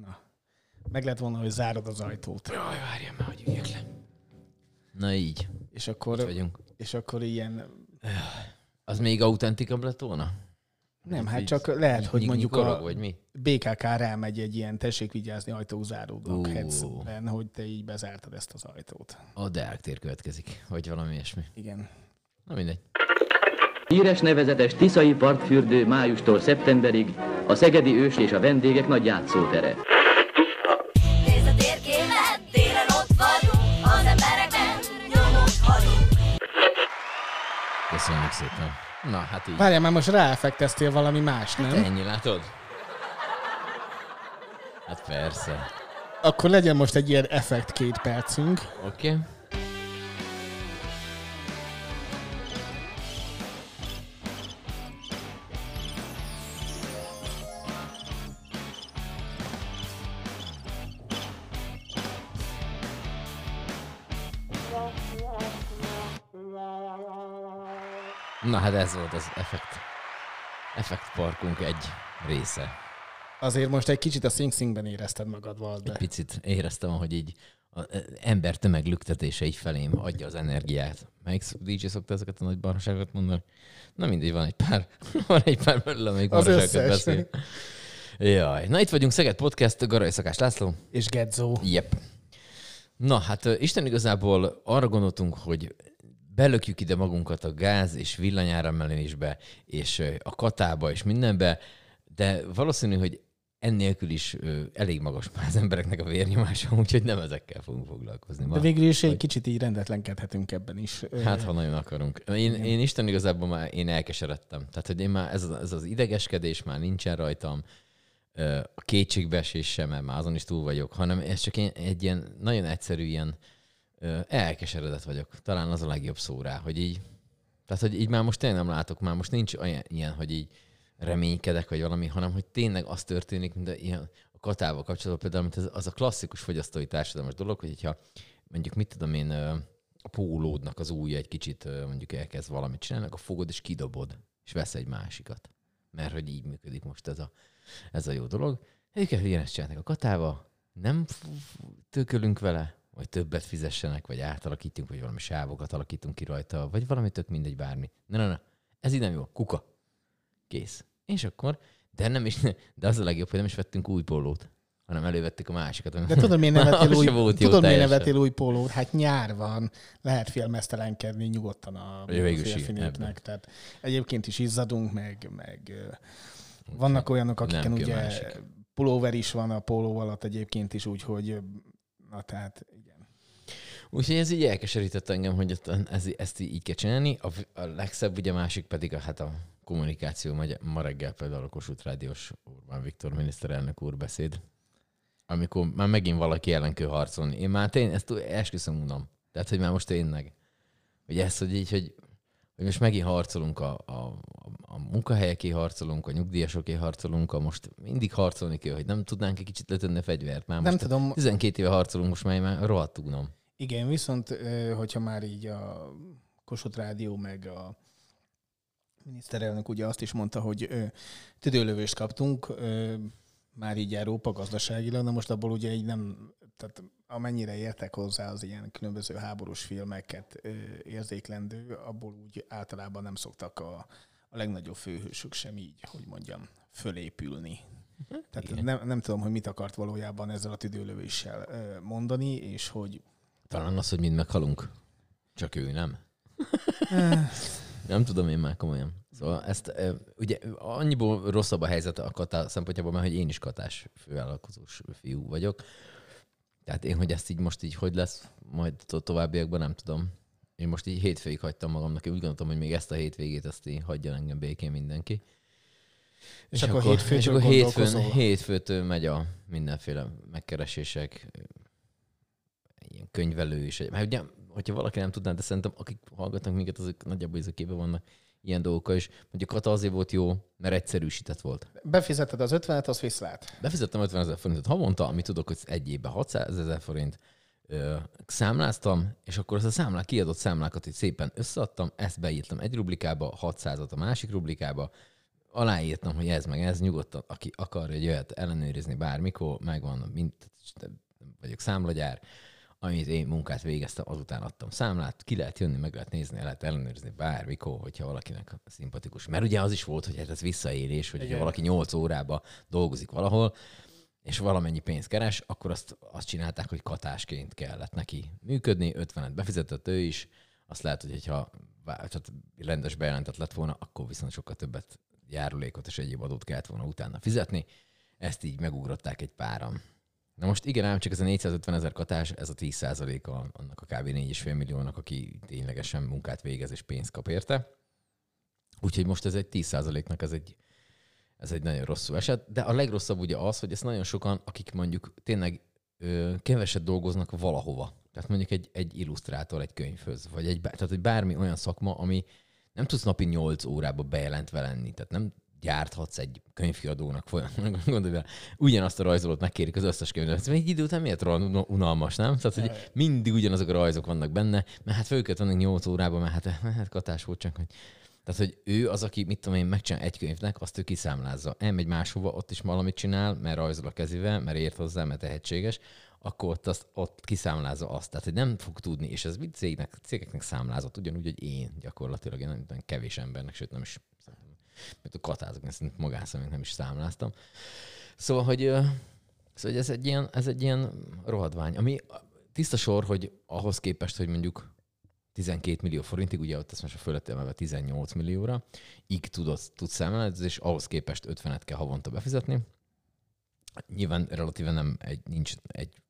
Na. Meg lehet volna, hogy zárod az ajtót. Jaj, várjál már, hogy üljek le. Na így. És akkor, vagyunk. és akkor ilyen... Az még autentikabb lett volna? Nem, hát így csak lehet, hogy mondjuk a vagy mi? BKK rámegy egy ilyen tessék vigyázni ajtózáródók Ó. headsetben, hogy te így bezártad ezt az ajtót. A Deák tér következik, vagy valami ilyesmi. Igen. Na mindegy. Híres nevezetes Tiszai partfürdő májustól szeptemberig a szegedi ős és a vendégek nagy játszótere. Köszönjük szépen. Na, hát így. Várjál, már most ráeffekteztél valami más, nem? Ennyi, látod? Hát persze. Akkor legyen most egy ilyen effekt két percünk. Oké. Okay. Na hát ez volt az effekt. Effekt parkunk egy része. Azért most egy kicsit a Sing Singben érezted magad, vald be. Picit éreztem, hogy így az ember tömeg lüktetése így felém adja az energiát. Melyik DJ szokta ezeket a nagy barhaságokat mondani? Na mindegy, van egy pár, van egy pár belőle, amelyik Az barhaságokat beszél. Jaj. Na itt vagyunk, Szeged Podcast, Garai Szakás László. És Gedzó. Yep. Na hát Isten igazából arra gondoltunk, hogy belökjük ide magunkat a gáz és villanyáramelésbe, és a katába, és mindenbe, de valószínű, hogy ennélkül is ö, elég magas már az embereknek a vérnyomása, úgyhogy nem ezekkel fogunk foglalkozni. Ma. De végül is egy kicsit így rendetlenkedhetünk ebben is. Hát, ha nagyon akarunk. Én, én Isten igazából már én elkeseredtem. Tehát, hogy én már ez, az- ez az idegeskedés már nincsen rajtam, a kétségbeesés sem, mert már azon is túl vagyok, hanem ez csak én, egy ilyen nagyon egyszerű ilyen elkeseredett vagyok. Talán az a legjobb szó rá, hogy így, tehát, hogy így már most tényleg nem látok, már most nincs olyan ilyen, hogy így reménykedek, vagy valami, hanem hogy tényleg az történik, mint a, ilyen, a katával kapcsolatban például, mint az, a klasszikus fogyasztói társadalmas dolog, hogy ha mondjuk mit tudom én, a pólódnak az ujja egy kicsit mondjuk elkezd valamit csinálni, akkor fogod és kidobod, és vesz egy másikat. Mert hogy így működik most ez a, ez a jó dolog. Ők ugyanezt csinálnak a katába, nem tökölünk vele, vagy többet fizessenek, vagy átalakítjunk, vagy valami sávokat alakítunk ki rajta, vagy valami tök mindegy, bármi. Ne, ne, ne. Ez így nem jó. Kuka. Kész. És akkor, de nem is, de az a legjobb, hogy nem is vettünk új pólót, hanem elővettük a másikat. De tudod, miért nevetél új, tudod, miért nevetél új pólót? Hát nyár van, lehet félmeztelenkedni nyugodtan a népnek. Tehát egyébként is izzadunk, meg, meg vannak olyanok, akiken ugye másik. pulóver is van a póló alatt egyébként is, úgyhogy na tehát. Úgyhogy ez így elkeserített engem, hogy ez, ezt így kell csinálni. A, a legszebb ugye másik pedig a, hát a kommunikáció. Ma, reggel például a Kossuth Rádiós Orbán Viktor miniszterelnök úr beszéd, amikor már megint valaki ellen kell harcolni. Én már tényleg ezt esküszöm unom. Tehát, hogy már most tényleg. Hogy ez, hogy így, hogy, hogy most megint harcolunk a, a, a, munkahelyeké harcolunk, a nyugdíjasoké harcolunk, a most mindig harcolni kell, hogy nem tudnánk egy kicsit letenni a fegyvert. Már Nem most tudom, 12 éve harcolunk, most már már rohadt unom. Igen, viszont hogyha már így a Kossuth Rádió meg a miniszterelnök ugye azt is mondta, hogy tüdőlövést kaptunk, már így Európa gazdaságilag, na most abból ugye így nem, tehát amennyire értek hozzá az ilyen különböző háborús filmeket érzéklendő, abból úgy általában nem szoktak a, a legnagyobb főhősök sem így, hogy mondjam, fölépülni. Tehát nem, nem tudom, hogy mit akart valójában ezzel a tüdőlövéssel mondani, és hogy Talán az, hogy mind meghalunk. Csak ő nem. nem tudom én már komolyan. Szóval ezt ugye annyiból rosszabb a helyzet a katá szempontjából, mert hogy én is katás fővállalkozós fiú vagyok. Tehát én, hogy ezt így most így hogy lesz, majd to- továbbiakban nem tudom. Én most így hétfőig hagytam magamnak, én úgy gondoltam, hogy még ezt a hétvégét azt így hagyjon engem békén mindenki. És akkor hétfőtől és akkor hétfőn, hétfőtől megy a mindenféle megkeresések, ilyen könyvelő is. Mert ugye, hogyha valaki nem tudná, de szerintem akik hallgatnak minket, azok nagyjából ezekében vannak ilyen dolgokkal is. Mondjuk Kata azért volt jó, mert egyszerűsített volt. befizeted az 50-et, az viszlát. Befizettem 50 ezer forintot havonta, amit tudok, hogy egy évben 600 ezer forint. Ö, számláztam, és akkor az a számlák, kiadott számlákat így szépen összeadtam, ezt beírtam egy rublikába, 600-at a másik rublikába, aláírtam, hogy ez meg ez, nyugodtan, aki akar egy olyat ellenőrizni bármikor, megvan, mint vagyok számlagyár, amit én munkát végeztem, azután adtam számlát, ki lehet jönni, meg lehet nézni, el lehet ellenőrizni bármikor, hogyha valakinek szimpatikus. Mert ugye az is volt, hogy hát ez visszaélés, hogy ha valaki 8 órába dolgozik valahol, és valamennyi pénzt keres, akkor azt, azt csinálták, hogy katásként kellett neki működni, 50-et befizetett ő is, azt lehet, hogy ha tehát rendes bejelentett lett volna, akkor viszont sokkal többet járulékot és egyéb adót kellett volna utána fizetni. Ezt így megugrották egy páram. Na most igen, ám csak ez a 450 ezer katás, ez a 10 a annak a kb. 4,5 milliónak, aki ténylegesen munkát végez és pénzt kap érte. Úgyhogy most ez egy 10 nak ez egy, ez egy nagyon rosszul eset. De a legrosszabb ugye az, hogy ezt nagyon sokan, akik mondjuk tényleg ö, keveset dolgoznak valahova. Tehát mondjuk egy, egy illusztrátor egy könyvhöz, vagy egy, tehát egy bármi olyan szakma, ami nem tudsz napi 8 órába bejelentve lenni. Tehát nem gyárthatsz egy könyvkiadónak folyamatosan, gondolj bele, ugyanazt a rajzolót megkérik az összes könyvnek. Ez egy idő után miért olyan unalmas, nem? Tehát, hogy mindig ugyanazok a rajzok vannak benne, mert hát föl kellett 8 órában, mert hát, hát katás volt csak, hogy tehát, hogy ő az, aki, mit tudom én, megcsinál egy könyvnek, azt ő kiszámlázza. Elmegy máshova, ott is valamit csinál, mert rajzol a kezével, mert ért hozzá, mert tehetséges, akkor ott, azt, ott kiszámlázza azt. Tehát, hogy nem fog tudni, és ez mit cégnek, cégeknek számlázott, ugyanúgy, hogy én gyakorlatilag, én nem kevés embernek, sőt nem is mert a katázok, ezt magánszemélynek nem is számláztam. Szóval, hogy, szóval, hogy ez, egy ilyen, ez egy ilyen rohadvány, ami tiszta sor, hogy ahhoz képest, hogy mondjuk 12 millió forintig, ugye ott ezt most a fölött emelve 18 millióra, így tudod, tudsz számolni, és ahhoz képest 50-et kell havonta befizetni. Nyilván relatíven nem egy, nincs egy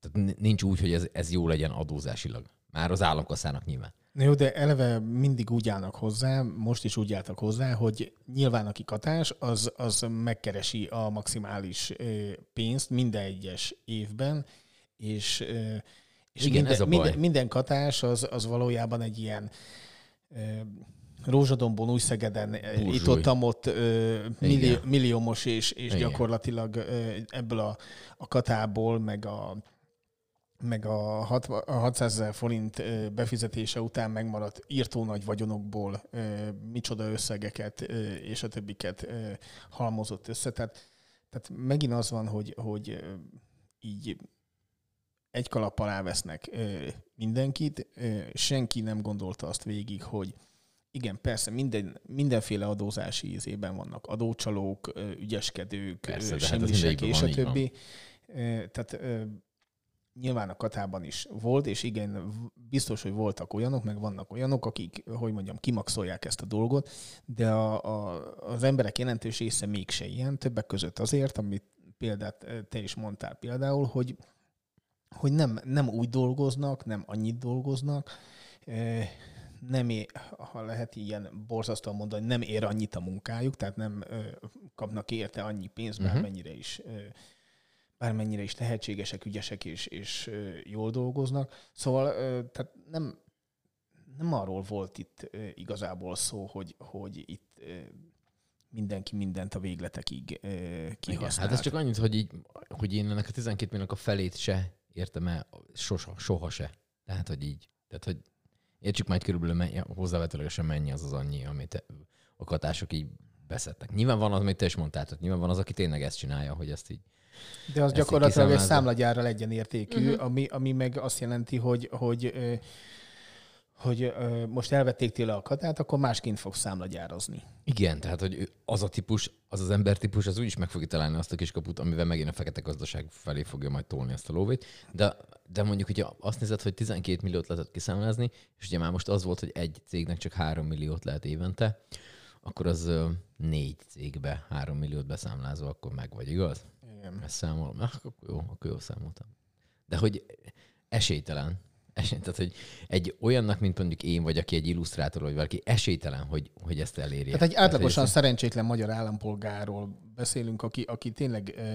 tehát nincs úgy, hogy ez, ez jó legyen adózásilag. Már az államkasszának nyilván. Na jó, de eleve mindig úgy állnak hozzá, most is úgy álltak hozzá, hogy nyilván aki katás, az, az megkeresi a maximális pénzt minden egyes évben, és, és Igen, minden, ez a baj. minden, minden katás az, az valójában egy ilyen Rózsadombon, Újszegeden itt ott, ott ö, millió, milliómos, és, és Igen. gyakorlatilag ö, ebből a, a katából, meg a meg a, hat, a 600 ezer forint befizetése után megmaradt írtó nagy vagyonokból micsoda összegeket és a többiket halmozott össze. Tehát, tehát megint az van, hogy, hogy így egy kalap alá vesznek mindenkit, senki nem gondolta azt végig, hogy igen, persze, minden, mindenféle adózási ízében vannak adócsalók, ügyeskedők, Persze, hát semmisek mindegyikben és a van, van. többi. Ö, Tehát nyilván a katában is volt, és igen, biztos, hogy voltak olyanok, meg vannak olyanok, akik, hogy mondjam, kimaxolják ezt a dolgot, de a, a, az emberek jelentős része mégse ilyen, többek között azért, amit példát eh, te is mondtál például, hogy, hogy nem, nem úgy dolgoznak, nem annyit dolgoznak, eh, nem ér, ha lehet ilyen borzasztóan mondani, nem ér annyit a munkájuk, tehát nem ö, kapnak érte annyi pénzt, Mhm. bármennyire is ö, bármennyire is tehetségesek, ügyesek és, és jól dolgoznak. Szóval tehát nem, nem arról volt itt igazából szó, hogy, hogy itt mindenki mindent a végletekig kihasznál. hát ez csak annyit, hogy, így, hogy én ennek a 12 milliónak a felét se értem el, sosa, soha se. Tehát, hogy így. Tehát, hogy értsük majd körülbelül mennyi, hozzávetőlegesen mennyi az az annyi, amit a katások így beszedtek. Nyilván van az, amit te is mondtál, tehát nyilván van az, aki tényleg ezt csinálja, hogy ezt így De az Ezt gyakorlatilag egy számlagyárral egyenértékű, uh-huh. ami, ami meg azt jelenti, hogy, hogy, hogy ö, most elvették tőle a katát, akkor másként fog számlagyározni. Igen, tehát hogy az a típus, az az embertípus, az úgyis meg fogja találni azt a kis kaput, amivel megint a fekete gazdaság felé fogja majd tolni ezt a lóvét. De, de mondjuk, hogyha azt nézed, hogy 12 milliót lehetett kiszámlázni, és ugye már most az volt, hogy egy cégnek csak 3 milliót lehet évente, akkor az ö, négy cégbe 3 milliót beszámlázva, akkor meg vagy, igaz? Igen. Ezt számolom. Akkor jó, akkor jó számoltam. De hogy esélytelen. Esély, tehát, hogy egy olyannak, mint mondjuk én, vagy aki egy illusztrátor, vagy valaki, esélytelen, hogy, hogy ezt elérje. Tehát egy átlagosan hogy szerencsétlen magyar állampolgárról beszélünk, aki, aki tényleg ö,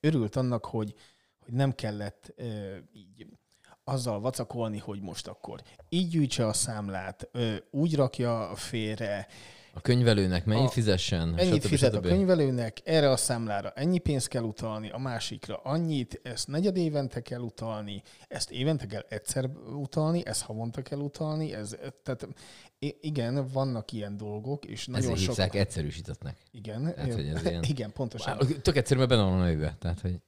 örült annak, hogy, hogy nem kellett ö, így azzal vacakolni, hogy most akkor így gyűjtse a számlát, ö, úgy rakja félre, A könyvelőnek mennyit A- fizessen? Ennyit stb. fizet a stb. könyvelőnek, erre a számlára ennyi pénzt kell utalni, a másikra annyit, ezt negyed évente kell utalni, ezt évente kell egyszer utalni, ezt havonta kell utalni, ez, tehát igen, vannak ilyen dolgok, és nagyon Ezért sok... hívják egyszerűsítettnek. Igen, Tehát, hogy ez ilyen- igen, pontosan. Tök egyszerű, mert benne van a nőbe. Tehát, hogy...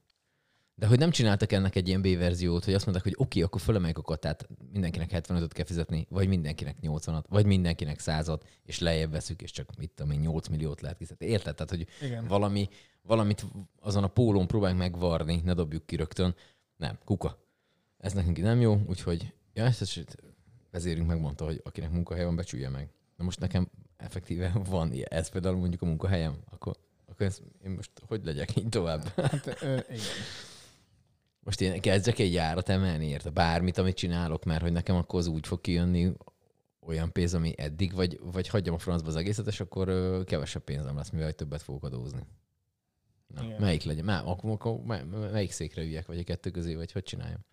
De hogy nem csináltak ennek egy ilyen B-verziót, hogy azt mondták, hogy oké, akkor fölemeljük a kotát, mindenkinek 75-öt kell fizetni, vagy mindenkinek 80-at, vagy mindenkinek 100-at, és lejjebb veszük, és csak mit tudom én, 8 milliót lehet kizetni. Érted? Tehát, hogy Igen. valami, valamit azon a pólón próbáljunk megvarni, ne dobjuk ki rögtön. Nem, kuka. Ez nekünk nem jó, úgyhogy ja, ezt, ezt vezérünk megmondta, hogy akinek munkahely van, becsülje meg. Na most nekem effektíve van ilyen. Ez például mondjuk a munkahelyem, akkor, akkor ezt, én most hogy legyek így tovább? Hát, ö, igen. Most én kezdjek egy járat emelni érte bármit, amit csinálok, mert hogy nekem akkor az úgy fog kijönni olyan pénz, ami eddig, vagy, vagy hagyjam a francba az egészet, és akkor ö, kevesebb pénzem lesz, mivel többet fogok adózni. Na, Igen. melyik legyen? Má, akkor, akkor, mely- melyik székre üljek, vagy a kettő közé, vagy hogy csináljam?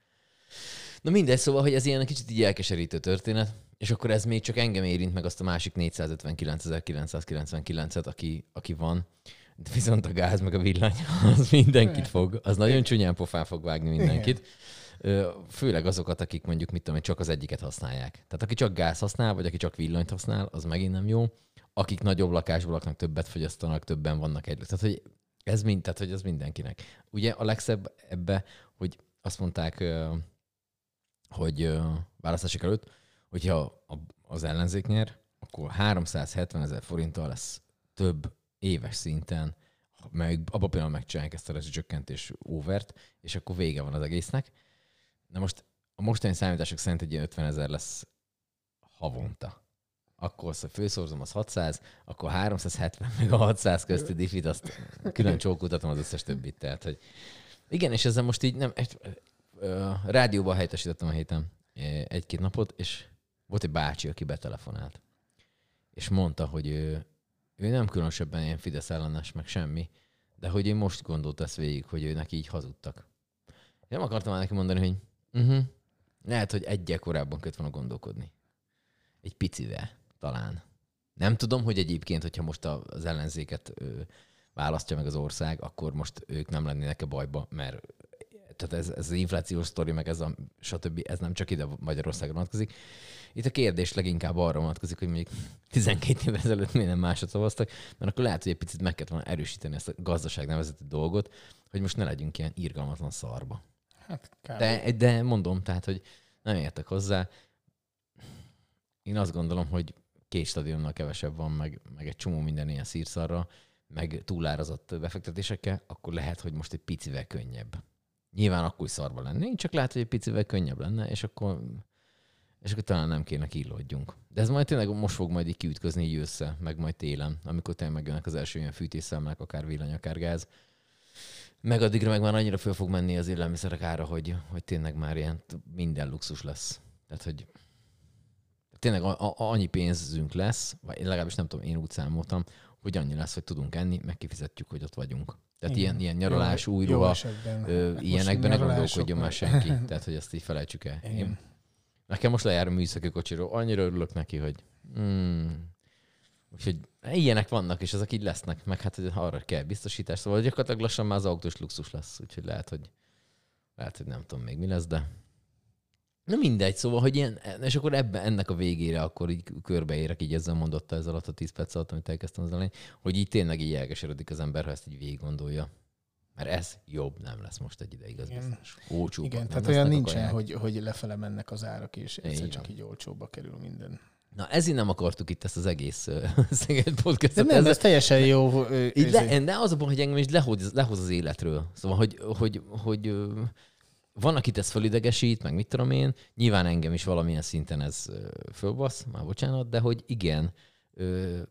Na mindegy, szóval, hogy ez ilyen kicsit így elkeserítő történet, és akkor ez még csak engem érint meg azt a másik 459.999-et, aki, aki van. De viszont a gáz meg a villany, az mindenkit fog, az nagyon csúnyán pofán fog vágni mindenkit. Főleg azokat, akik mondjuk, mit tudom, csak az egyiket használják. Tehát aki csak gáz használ, vagy aki csak villanyt használ, az megint nem jó. Akik nagyobb lakásból laknak, többet fogyasztanak, többen vannak egy. Tehát, hogy ez mind, tehát, hogy ez mindenkinek. Ugye a legszebb ebbe, hogy azt mondták, hogy választások előtt, hogyha az ellenzék nyer, akkor 370 ezer forinttal lesz több éves szinten, meg abban a pillanatban megcsinálják ezt a rezsicsökkentés óvert, és akkor vége van az egésznek. Na most a mostani számítások szerint egy ilyen 50 ezer lesz havonta. Akkor azt főszorzom, az 600, akkor 370 meg a 600 közti diffit, azt külön csókoltatom az összes többit. Tehát, hogy igen, és ezzel most így nem, egy, ö, rádióban helyettesítettem a héten egy-két napot, és volt egy bácsi, aki betelefonált. És mondta, hogy ő nem különösebben ilyen Fidesz ellenes, meg semmi, de hogy én most gondolt ezt végig, hogy őnek így hazudtak. Én nem akartam már neki mondani, hogy uh-huh, lehet, hogy egyel korábban köt volna gondolkodni. Egy picivel, talán. Nem tudom, hogy egyébként, hogyha most a- az ellenzéket ö, választja meg az ország, akkor most ők nem lennének-e bajba, mert tehát ez, ez az inflációs sztori, meg ez a stb. ez nem csak ide Magyarországra vonatkozik. Itt a kérdés leginkább arra vonatkozik, hogy mondjuk 12 évvel ezelőtt miért nem másod szavaztak, mert akkor lehet, hogy egy picit meg kellett volna erősíteni ezt a gazdaság nevezetű dolgot, hogy most ne legyünk ilyen irgalmatlan szarba. Hát kár. De, de mondom, tehát, hogy nem értek hozzá. Én azt gondolom, hogy két stadionnal kevesebb van, meg, meg egy csomó minden ilyen szírszarra, meg túlárazott befektetésekkel, akkor lehet, hogy most egy picivel könnyebb. Nyilván akkor szarba lennénk, csak lehet, hogy egy picivel könnyebb lenne, és akkor, és akkor talán nem kéne killódjunk. De ez majd tényleg most fog majd így kiütközni így össze, meg majd télen, amikor tényleg megjönnek az első ilyen fűtésszámlák, akár villany, akár gáz. Meg addigra meg már annyira föl fog menni az élelmiszerek ára, hogy, hogy tényleg már ilyen minden luxus lesz. Tehát, hogy tényleg a, a, annyi pénzünk lesz, vagy legalábbis nem tudom, én úgy számoltam, hogy annyi lesz, hogy tudunk enni, meg kifizetjük, hogy ott vagyunk. Tehát Igen. ilyen, ilyen nyaralás, Jó- új ruha, ö, ilyenekben ne gondolkodjon már senki. Tehát, hogy ezt így felejtsük el. Igen. Én, nekem most lejár a műszaki kocsiról, annyira örülök neki, hogy hmm, Úgyhogy ilyenek vannak, és ezek így lesznek, meg hát arra kell biztosítás. Szóval gyakorlatilag lassan már az autós luxus lesz, úgyhogy lehet, hogy lehet, hogy nem tudom még mi lesz, de Na mindegy, szóval, hogy ilyen, és akkor ebben, ennek a végére akkor így körbeérek így ezzel mondotta ez alatt a 10 perc alatt, amit elkezdtem az elején, hogy így tényleg így elkeseredik az ember, ha ezt így végig gondolja. Mert ez jobb nem lesz most egy ideig, az Igen. biztos. Olcsóbb. Igen, nem tehát olyan nincsen, kaják. hogy, hogy lefele mennek az árak, és egyszer Így csak van. így olcsóba kerül minden. Na ezért nem akartuk itt ezt az egész Szeged De podcastot. nem, ezzel- ez teljesen jó. Így le, de az a baj, hogy engem is lehoz, lehoz az életről. Szóval, hogy, hogy, hogy ö, van, akit ez fölidegesít, meg mit tudom én, nyilván engem is valamilyen szinten ez fölbasz, már bocsánat, de hogy igen, ö,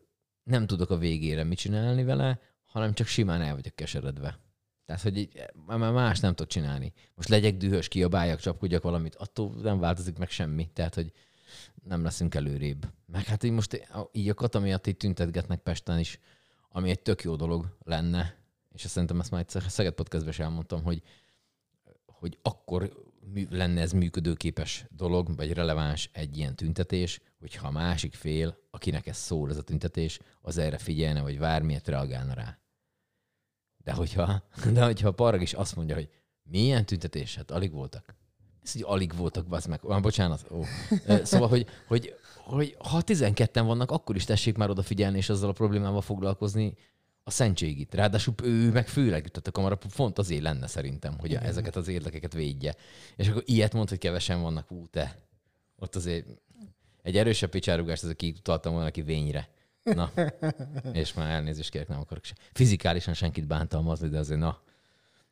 nem tudok a végére mit csinálni vele, hanem csak simán el vagyok keseredve. Tehát, hogy így, már már más nem tudok csinálni. Most legyek dühös, kiabáljak, csapkodjak valamit, attól nem változik meg semmi. Tehát, hogy nem leszünk előrébb. Meg hát így most így a kata miatt így tüntetgetnek Pesten is, ami egy tök jó dolog lenne, és azt szerintem ezt már egyszer Szeged Podcastben is elmondtam, hogy, hogy akkor lenne ez működőképes dolog, vagy releváns egy ilyen tüntetés, hogyha a másik fél, akinek ez szól ez a tüntetés, az erre figyelne, vagy bármilyet reagálna rá. De hogyha, de hogyha a parag is azt mondja, hogy milyen tüntetés, hát alig voltak. Ez, hogy alig voltak, bazd meg. Ah, bocsánat. Ó. Szóval, hogy, hogy, hogy ha 12-en vannak, akkor is tessék már odafigyelni, és azzal a problémával foglalkozni a szentségit. Ráadásul ő meg főleg, tehát a kamara pont azért lenne szerintem, hogy ezeket az érdekeket védje. És akkor ilyet mond, hogy kevesen vannak, ú, te. Ott azért egy erősebb picsárugást ezzel kiutaltam volna ki vényre. Na, és már elnézést kérek, nem akarok se. Fizikálisan senkit bántalmazni, de azért na,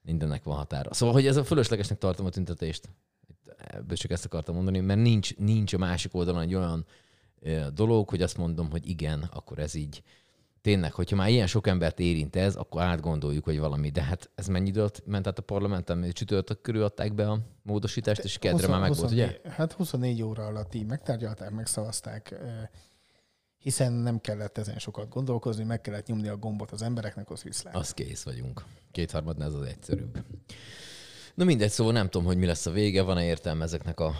mindennek van határa. Szóval, hogy ez a fölöslegesnek tartom a tüntetést. Ebből csak ezt akartam mondani, mert nincs, nincs a másik oldalon egy olyan ö, dolog, hogy azt mondom, hogy igen, akkor ez így. Tényleg, hogyha már ilyen sok embert érint ez, akkor átgondoljuk, hogy valami. De hát ez mennyi időt ment át a parlamenten? Csütörtök körül adták be a módosítást, és kedre már meg volt, ugye? 24 Hát 24 óra alatt így megtárgyalták, megszavazták, hiszen nem kellett ezen sokat gondolkozni, meg kellett nyomni a gombot az embereknek, az viszlát. Az kész vagyunk. Kétharmadnál ez az egyszerűbb. Na mindegy, szóval nem tudom, hogy mi lesz a vége, van-e értelme ezeknek a,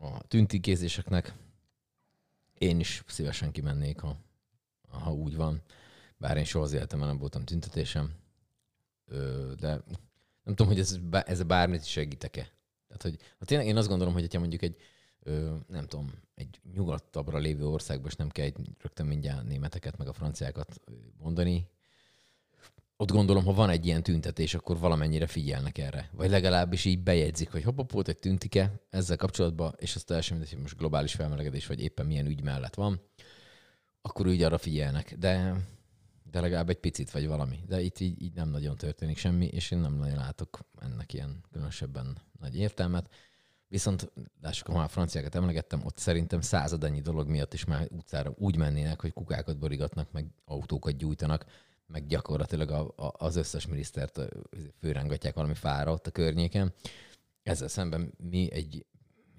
a tüntikézéseknek. Én is szívesen kimennék, ha, ha úgy van. Bár én soha az életemben nem voltam tüntetésem. Ö, de nem tudom, hogy ez, ez bármit is segítek-e. Tehát, hogy ha tényleg én azt gondolom, hogy ha mondjuk egy, ö, nem tudom, egy nyugatabbra lévő országban, és nem kell egy, rögtön mindjárt németeket, meg a franciákat mondani, ott gondolom, ha van egy ilyen tüntetés, akkor valamennyire figyelnek erre. Vagy legalábbis így bejegyzik, hogy hopp, volt egy tüntike ezzel kapcsolatban, és azt teljesen mindegy, hogy most globális felmelegedés, vagy éppen milyen ügy mellett van, akkor úgy arra figyelnek. De, de legalább egy picit, vagy valami. De itt így, így nem nagyon történik semmi, és én nem nagyon látok ennek ilyen különösebben nagy értelmet. Viszont lássuk, ha már franciákat emlegettem, ott szerintem századannyi dolog miatt is már utcára úgy mennének, hogy kukákat borigatnak, meg autókat gyújtanak, meg gyakorlatilag a, a, az összes minisztert főrángatják valami fára ott a környéken. Ezzel szemben mi egy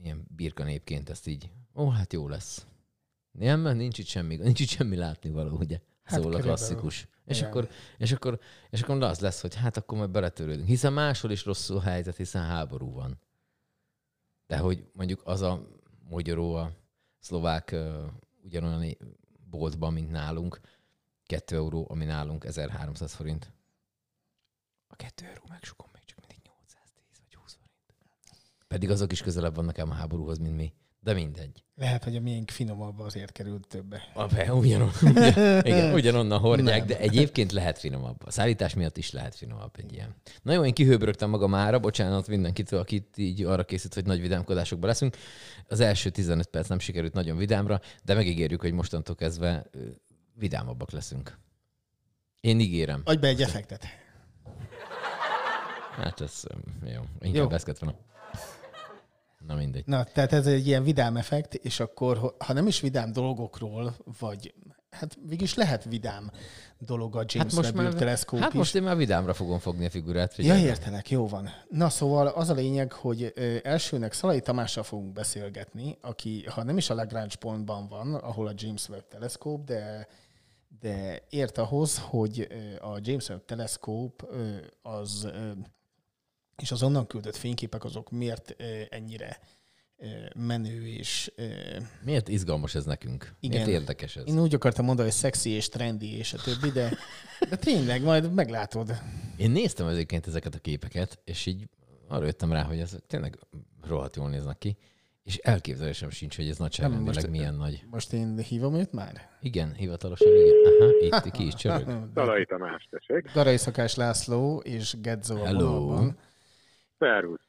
ilyen birkanépként ezt így, ó, hát jó lesz. Nem, mert nincs itt semmi, nincs itt semmi látnivaló, ugye? Hát Szól a klasszikus. És Igen. akkor, és, akkor, és akkor az lesz, hogy hát akkor majd beletörődünk. Hiszen máshol is rosszul helyzet, hiszen háború van. De hogy mondjuk az a magyaró, a szlovák ö, ugyanolyan boltban, mint nálunk, 2 euró, ami nálunk 1300 forint. A 2 euró megsugom még csak mindig 810 vagy 20 forint. Pedig azok is közelebb vannak ám a háborúhoz, mint mi. De mindegy. Lehet, hogy a miénk finomabb azért került többe. A be, ugyanon, ugyan, igen, ugyanonnan hordják, Nem. de egyébként lehet finomabb. A szállítás miatt is lehet finomabb egy ilyen. Na jó, én kihőbörögtem magam mára, bocsánat mindenkitől, akit így arra készít, hogy nagy vidámkodásokba leszünk. Az első 15 perc nem sikerült nagyon vidámra, de megígérjük, hogy mostantól kezdve vidámabbak leszünk. Én ígérem. Adj be egy effektet. Hát ez jó. Inkább Jó. ezt kellett volna. Na mindegy. Na, tehát ez egy ilyen vidám effekt, és akkor, ha nem is vidám dolgokról, vagy hát végülis lehet vidám dolog a James hát Webb teleszkóp hát is. most én már vidámra fogom fogni a figurát. Ja, figyelj. értelek, jó van. Na szóval az a lényeg, hogy elsőnek Szalai Tamással fogunk beszélgetni, aki, ha nem is a Lagrange pontban van, ahol a James Webb teleszkóp, de, de ért ahhoz, hogy a James Webb teleszkóp az, és az onnan küldött fényképek azok miért ennyire menő és Miért izgalmas ez nekünk? Igen. Miért érdekes ez? én úgy akartam mondani, hogy szexi és trendy és a többi, de, de tényleg, majd meglátod. Én néztem egyébként ezeket a képeket, és így arra jöttem rá, hogy ezek tényleg rohadt jól néznek ki, és elképzelésem sincs, hogy ez nagyságrendileg milyen nagy. Most én hívom őt már? Igen, hivatalosan igen. Aha, itt ki is csörög. Dalai Tamás, tessék. Garai Szakás László és Gedzo a Hello. vonalban. Szervusz.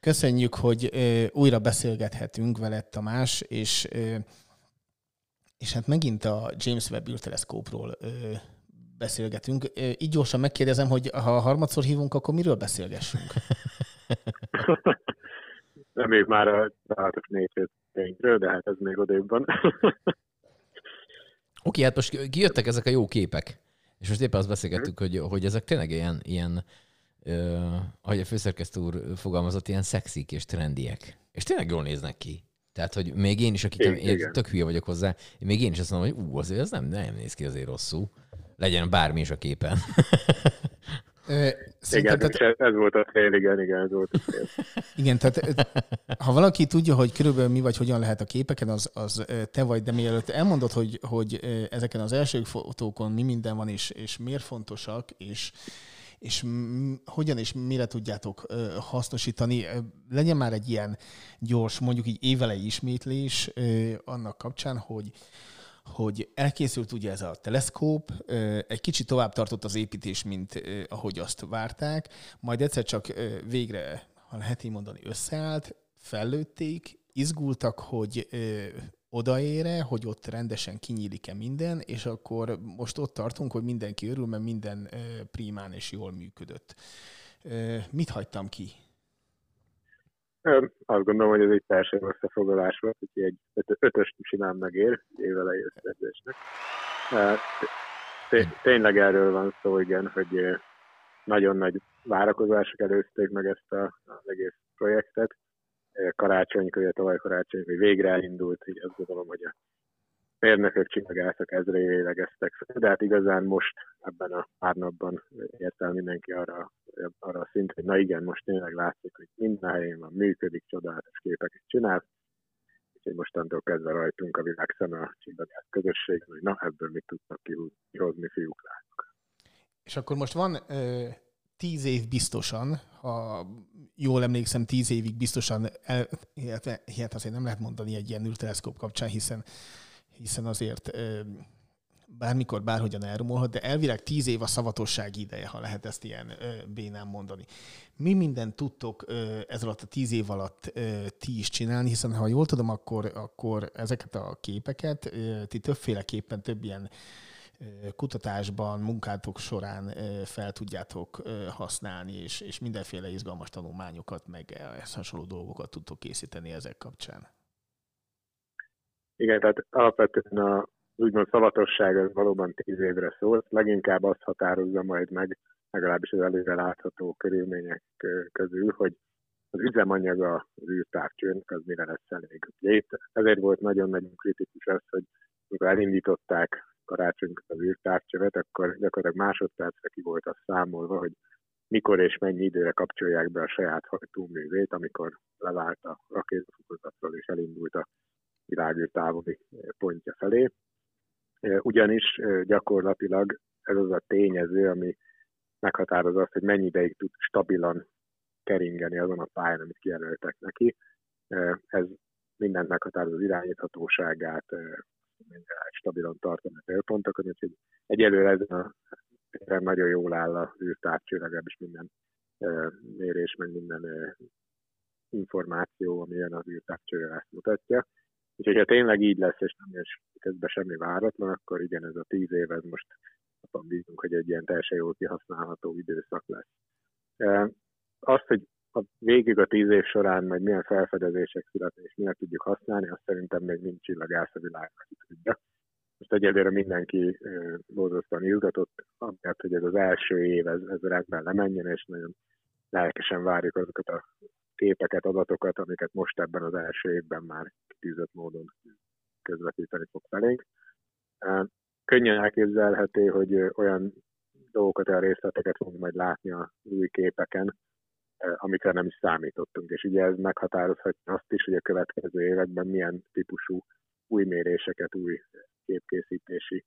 Köszönjük, hogy ö, újra beszélgethetünk veled, Tamás, és, ö, és hát megint a James Webb űrteleszkópról ö, beszélgetünk. Ö, így gyorsan megkérdezem, hogy ha harmadszor hívunk, akkor miről beszélgessünk? Reméljük már a találatos négyzeteinkről, de hát ez még odébb van. Oké, hát most kijöttek ezek a jó képek, és most éppen azt beszélgettük, hogy, hogy ezek tényleg ilyen, ilyen ö, ahogy a főszerkesztő úr fogalmazott, ilyen szexik és trendiek. És tényleg jól néznek ki. Tehát, hogy még én is, akik én, igen. tök hülye vagyok hozzá, én még én is azt mondom, hogy ú, azért ez nem, nem néz ki azért rosszul. Legyen bármi is a képen. Igen, tehát, ez, volt a cél, igen, igen, ez volt a cél. igen, tehát ha valaki tudja, hogy körülbelül mi vagy hogyan lehet a képeken, az, az te vagy, de mielőtt elmondod, hogy, hogy ezeken az első fotókon mi minden van, és, és miért fontosak, és, és hogyan és mire tudjátok hasznosítani. Legyen már egy ilyen gyors, mondjuk így évelei ismétlés annak kapcsán, hogy hogy elkészült ugye ez a teleszkóp, egy kicsit tovább tartott az építés, mint ahogy azt várták, majd egyszer csak végre, ha lehet így mondani, összeállt, fellőtték, izgultak, hogy odaére, hogy ott rendesen kinyílik-e minden, és akkor most ott tartunk, hogy mindenki örül, mert minden primán és jól működött. Mit hagytam ki? Azt gondolom, hogy ez egy teljesen összefoglalás volt, hogy egy öt- ötöst simán megér évelei összeedzésnek. Tényleg erről van szó, igen, hogy nagyon nagy várakozások előzték meg ezt az egész projektet. Karácsonykor, ugye tavaly karácsonykor végre elindult, így azt gondolom, hogy a mérnökök csillagások ezré lélegeztek de hát igazán most ebben a pár napban ért el mindenki arra, arra a szint, hogy na igen, most tényleg látszik, hogy minden helyén van, működik, csodálatos képeket csinál, úgyhogy mostantól kezdve rajtunk a világ szeme a csillagász közösség, hogy na ebből mit tudnak kihozni fiúk lányok. És akkor most van ö, tíz év biztosan, ha jól emlékszem, tíz évig biztosan, el, ilyet azért nem lehet mondani egy ilyen űrteleszkóp kapcsán, hiszen, hiszen azért bármikor, bárhogyan elromolhat, de elvileg tíz év a szavatosság ideje, ha lehet ezt ilyen bénán mondani. Mi mindent tudtok ez alatt a tíz év alatt ti is csinálni, hiszen ha jól tudom, akkor, akkor ezeket a képeket ti többféleképpen több ilyen kutatásban, munkátok során fel tudjátok használni, és, és mindenféle izgalmas tanulmányokat, meg ehhez hasonló dolgokat tudtok készíteni ezek kapcsán. Igen, tehát alapvetően a úgymond szavatosság az valóban tíz évre szól, leginkább azt határozza majd meg, legalábbis az előre látható körülmények közül, hogy az üzemanyag az űrtávcsőnek az mire lesz elég. Ugye itt ezért volt nagyon-nagyon kritikus az, hogy amikor elindították karácsonykor az űrtávcsövet, akkor gyakorlatilag másodpercre ki volt az számolva, hogy mikor és mennyi időre kapcsolják be a saját hajtóművét, amikor levált a rakétafokozatról és elindult a világűr távoli pontja felé. Ugyanis gyakorlatilag ez az a tényező, ami meghatározza azt, hogy mennyi ideig tud stabilan keringeni azon a pályán, amit kijelöltek neki. Ez mindent meghatároz az irányíthatóságát, lehet stabilan tartani a célpontokat, úgyhogy egyelőre ezen a nagyon jól áll a űrtávcső, legalábbis minden mérés, meg minden információ, ami jön az űrtávcsőre ezt mutatja. Úgyhogy ha tényleg így lesz, és nem jön közben semmi váratlan, akkor igen, ez a tíz év, ez most abban bízunk, hogy egy ilyen teljesen jól kihasználható időszak lesz. Azt, hogy a végig a tíz év során majd milyen felfedezések születnek, és milyen tudjuk használni, azt szerintem még nincs csillagász a világra, aki tudja. Most egyelőre mindenki borzasztóan izgatott, mert hogy ez az első év, ez, ez rendben lemenjen, és nagyon lelkesen várjuk azokat a képeket, adatokat, amiket most ebben az első évben már kitűzött módon közvetíteni fog felénk. Könnyen elképzelhető, hogy olyan dolgokat, olyan részleteket fogunk majd látni az új képeken, amikre nem is számítottunk. És ugye ez meghatározhatja azt is, hogy a következő években milyen típusú új méréseket, új képkészítési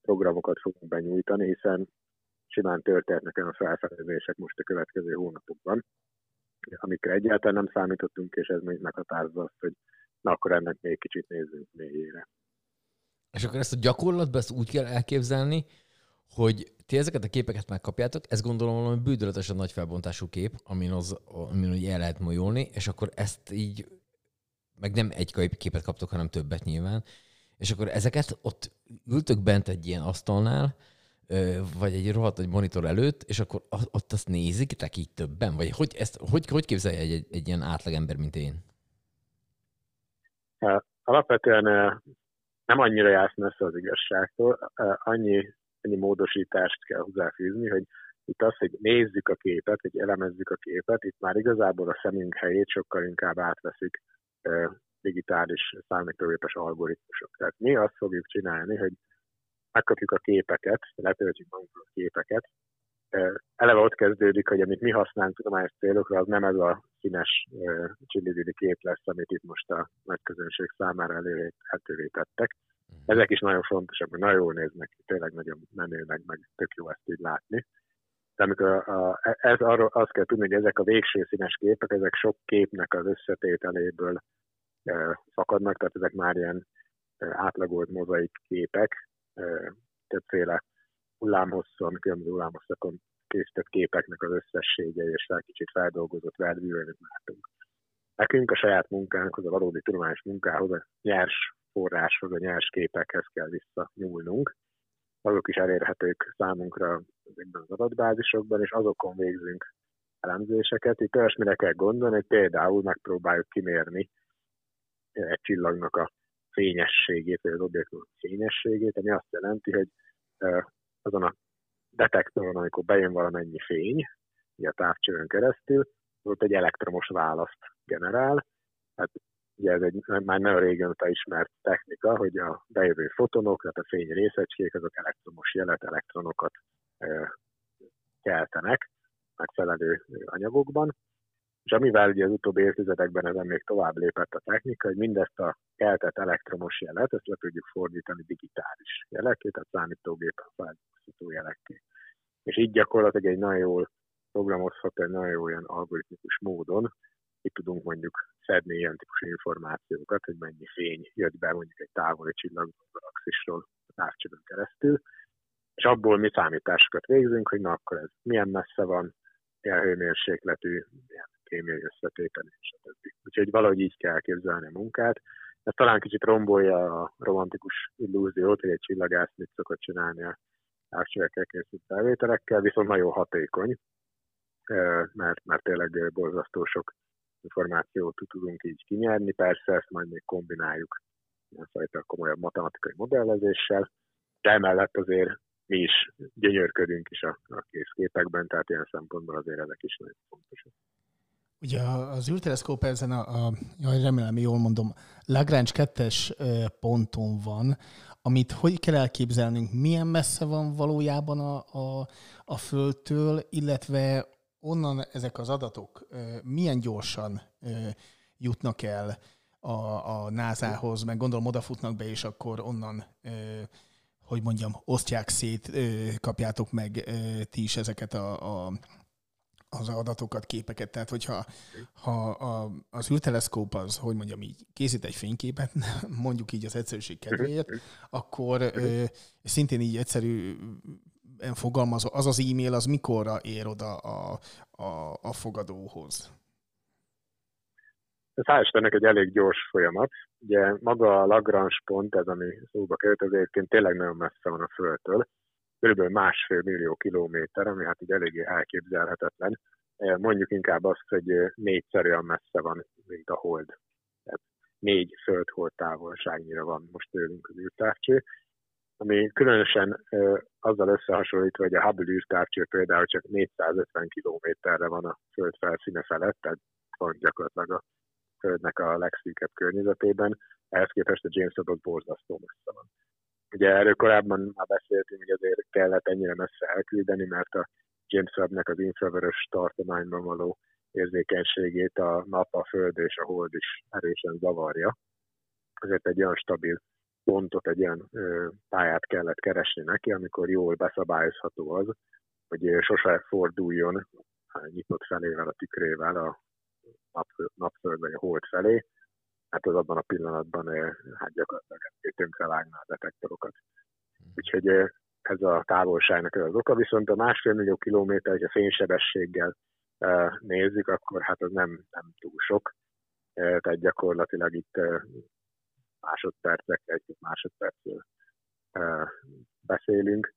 programokat fogunk benyújtani, hiszen simán történnek olyan felfedezések most a következő hónapokban, amikre egyáltalán nem számítottunk, és ez még meghatározza azt, hogy na akkor ennek még kicsit nézzünk mélyére. És akkor ezt a gyakorlatban ezt úgy kell elképzelni, hogy ti ezeket a képeket megkapjátok, ez gondolom valami bűdöletesen nagy felbontású kép, amin, az, amin úgy el lehet molyolni, és akkor ezt így, meg nem egy képet kaptok, hanem többet nyilván, és akkor ezeket ott ültök bent egy ilyen asztalnál, vagy egy rohadt egy monitor előtt, és akkor ott azt nézitek így többen? Vagy hogy, ezt, hogy, hogy képzelje egy, egy, egy ilyen átlagember, mint én? Alapvetően nem annyira jársz messze az igazságtól, annyi, annyi módosítást kell hozzáfűzni, hogy itt az, hogy nézzük a képet, hogy elemezzük a képet, itt már igazából a szemünk helyét sokkal inkább átveszik digitális számítógépes algoritmusok. Tehát mi azt fogjuk csinálni, hogy megkapjuk a képeket, letöltjük magunkról a képeket, eleve ott kezdődik, hogy amit mi használunk tudományos célokra, az nem ez a színes csillidili kép lesz, amit itt most a nagy közönség számára elérhetővé tettek. Ezek is nagyon fontosak, hogy nagyon jól néznek tényleg nagyon menőnek, meg tök jó ezt így látni. De amikor a, a, ez arról azt kell tudni, hogy ezek a végső színes képek, ezek sok képnek az összetételéből e, fakadnak, tehát ezek már ilyen e, átlagolt mozaik képek, e, többféle hullámhosszon, különböző hullámhosszakon készített képeknek az összessége, és fel kicsit feldolgozott vervűvel, látunk. Nekünk a saját munkánkhoz, a valódi tudományos munkához, a nyers forráshoz, a nyers képekhez kell visszanyúlnunk. Azok is elérhetők számunkra ezekben az adatbázisokban, és azokon végzünk elemzéseket. Itt olyasmire kell gondolni, hogy például megpróbáljuk kimérni egy csillagnak a fényességét, vagy az objektum fényességét, ami azt jelenti, hogy azon a detektoron, amikor bejön valamennyi fény, a távcsövön keresztül, ott egy elektromos választ generál. Hát ugye ez egy már nagyon régen ismert technika, hogy a bejövő fotonok, tehát a fény részecskék, azok elektromos jelet, elektronokat keltenek megfelelő anyagokban. És amivel ugye az utóbbi évtizedekben ezen még tovább lépett a technika, hogy mindezt a keltett elektromos jelet, ezt le tudjuk fordítani digitális jelekké, tehát számítógépen feldolgozható jelekké. És így gyakorlatilag egy nagyon jól programozható, egy nagyon jó olyan algoritmikus módon itt tudunk mondjuk szedni ilyen típusú információkat, hogy mennyi fény jött be mondjuk egy távoli csillaggalaxisról a távcsövön keresztül, és abból mi számításokat végzünk, hogy na akkor ez milyen messze van, milyen hőmérsékletű, milyen kémiai összetétel, és a többi. Úgyhogy valahogy így kell képzelni a munkát. Ez talán kicsit rombolja a romantikus illúziót, hogy egy csillagász mit szokott csinálni a távcsövekkel készült felvételekkel, viszont nagyon hatékony, mert, mert tényleg borzasztó sok információt tudunk így kinyerni. Persze ezt majd még kombináljuk ilyenfajta komolyabb matematikai modellezéssel, de emellett azért mi is gyönyörködünk is a, a készképekben, tehát ilyen szempontból azért ezek is nagyon fontosak. Ugye az űrteleszkóp ezen a, a jaj, remélem jól mondom, Lagrange 2-es ponton van, amit hogy kell elképzelnünk, milyen messze van valójában a, a, a Földtől, illetve onnan ezek az adatok milyen gyorsan jutnak el a, a NASA-hoz, meg gondolom odafutnak be, és akkor onnan, hogy mondjam, osztják szét, kapjátok meg ti is ezeket a, a az adatokat, képeket. Tehát, hogyha ha a, az űrteleszkóp az, hogy mondjam így, készít egy fényképet, mondjuk így az egyszerűség kedvéért, akkor ö, szintén így egyszerű fogalmazva, az az e-mail, az mikorra ér oda a, a, a fogadóhoz? Ez Istennek egy elég gyors folyamat. Ugye maga a Lagrange pont, ez ami szóba került, az egyébként tényleg nagyon messze van a Földtől. Körülbelül másfél millió kilométer, ami hát így eléggé elképzelhetetlen. Mondjuk inkább azt, hogy négyszer olyan messze van, mint a Hold. Tehát négy földhold távolságnyira van most tőlünk az űrtávcső ami különösen azzal összehasonlítva, hogy a Hubble űrtávcső például csak 450 kilométerre van a Föld felszíne felett, tehát van gyakorlatilag a Földnek a legszűkebb környezetében, ehhez képest a James Webb az borzasztó messze van. Ugye erről korábban már beszéltünk, hogy azért kellett ennyire messze elküldeni, mert a James Webb-nek az infravörös tartományban való érzékenységét a nap, a föld és a hold is erősen zavarja. Ezért egy olyan stabil pontot, egy olyan pályát kellett keresni neki, amikor jól beszabályozható az, hogy sose forduljon nyitott felével, a tükrével a napföld vagy a hold felé, hát az abban a pillanatban hát gyakorlatilag tönkre vágná a detektorokat. Úgyhogy ez a távolságnak az oka, viszont a másfél millió kilométer, hogyha fénysebességgel nézzük, akkor hát az nem, nem túl sok. Tehát gyakorlatilag itt másodpercek, egy másodpercről beszélünk,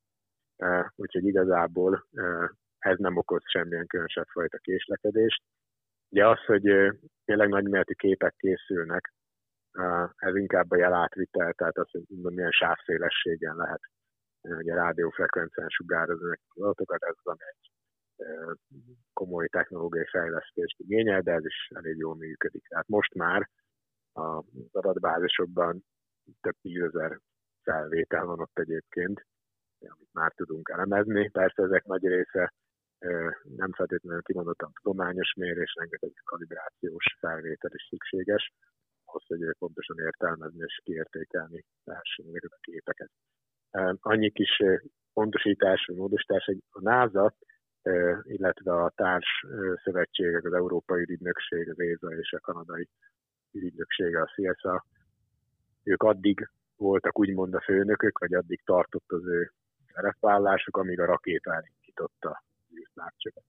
úgyhogy igazából ez nem okoz semmilyen különösebb fajta késlekedést. Ugye az, hogy tényleg nagyméretű képek készülnek, ez inkább a jelátvitel, tehát az, hogy milyen sávszélességen lehet ugye rádiófrekvencián sugározni az adatokat, ez az, egy komoly technológiai fejlesztést igényel, de ez is elég jól működik. Tehát most már az adatbázisokban több tízezer felvétel van ott egyébként, amit már tudunk elemezni. Persze ezek nagy része nem feltétlenül kimondottan tudományos mérés, rengeteg kalibrációs felvétel is szükséges, ahhoz, hogy pontosan értelmezni és kiértékelni lehessen ezeket a képeket. Annyi kis pontosítás, vagy módosítás, hogy a NASA, illetve a társ szövetségek, az Európai Ügynökség, az ESA és a Kanadai Ügynöksége, a CSA, ők addig voltak úgymond a főnökök, vagy addig tartott az ő szerepvállásuk, amíg a rakéta elindította űrtávcsövet.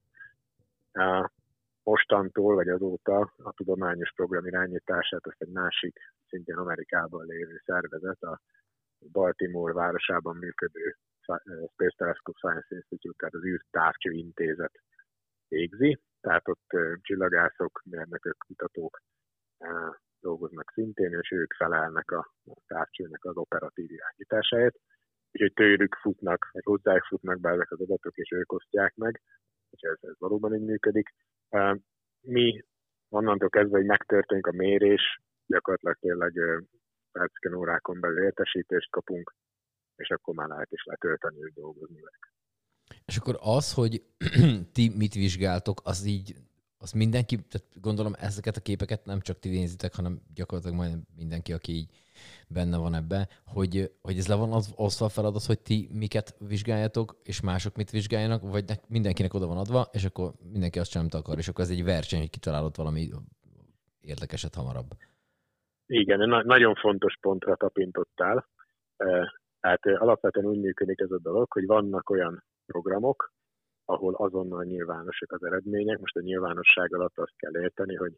Mostantól, vagy azóta a tudományos program irányítását azt egy másik, szintén Amerikában lévő szervezet, a Baltimore városában működő Space Telescope Science Institute, tehát az űrtávcső intézet végzi, tehát ott csillagászok, mérnökök, kutatók dolgoznak szintén, és ők felelnek a távcsőnek az operatív irányításáért. Úgyhogy tőlük futnak, vagy hozzájuk futnak be ezek az adatok, és ők osztják meg, és ez, ez valóban így működik. Mi onnantól kezdve, hogy megtörténik a mérés, gyakorlatilag tényleg perceken, órákon belül értesítést kapunk, és akkor már lehet is letölteni, hogy dolgozni vele. És akkor az, hogy ti mit vizsgáltok, az így az mindenki, tehát gondolom ezeket a képeket nem csak ti nézitek, hanem gyakorlatilag majd mindenki, aki így benne van ebbe, hogy, hogy ez le van az, osztva a feladat, hogy ti miket vizsgáljatok, és mások mit vizsgáljanak, vagy ne, mindenkinek oda van adva, és akkor mindenki azt sem akar, és akkor ez egy verseny, hogy kitalálott valami érdekeset hamarabb. Igen, na- nagyon fontos pontra tapintottál. Tehát alapvetően úgy működik ez a dolog, hogy vannak olyan programok, ahol azonnal nyilvánosak az eredmények. Most a nyilvánosság alatt azt kell érteni, hogy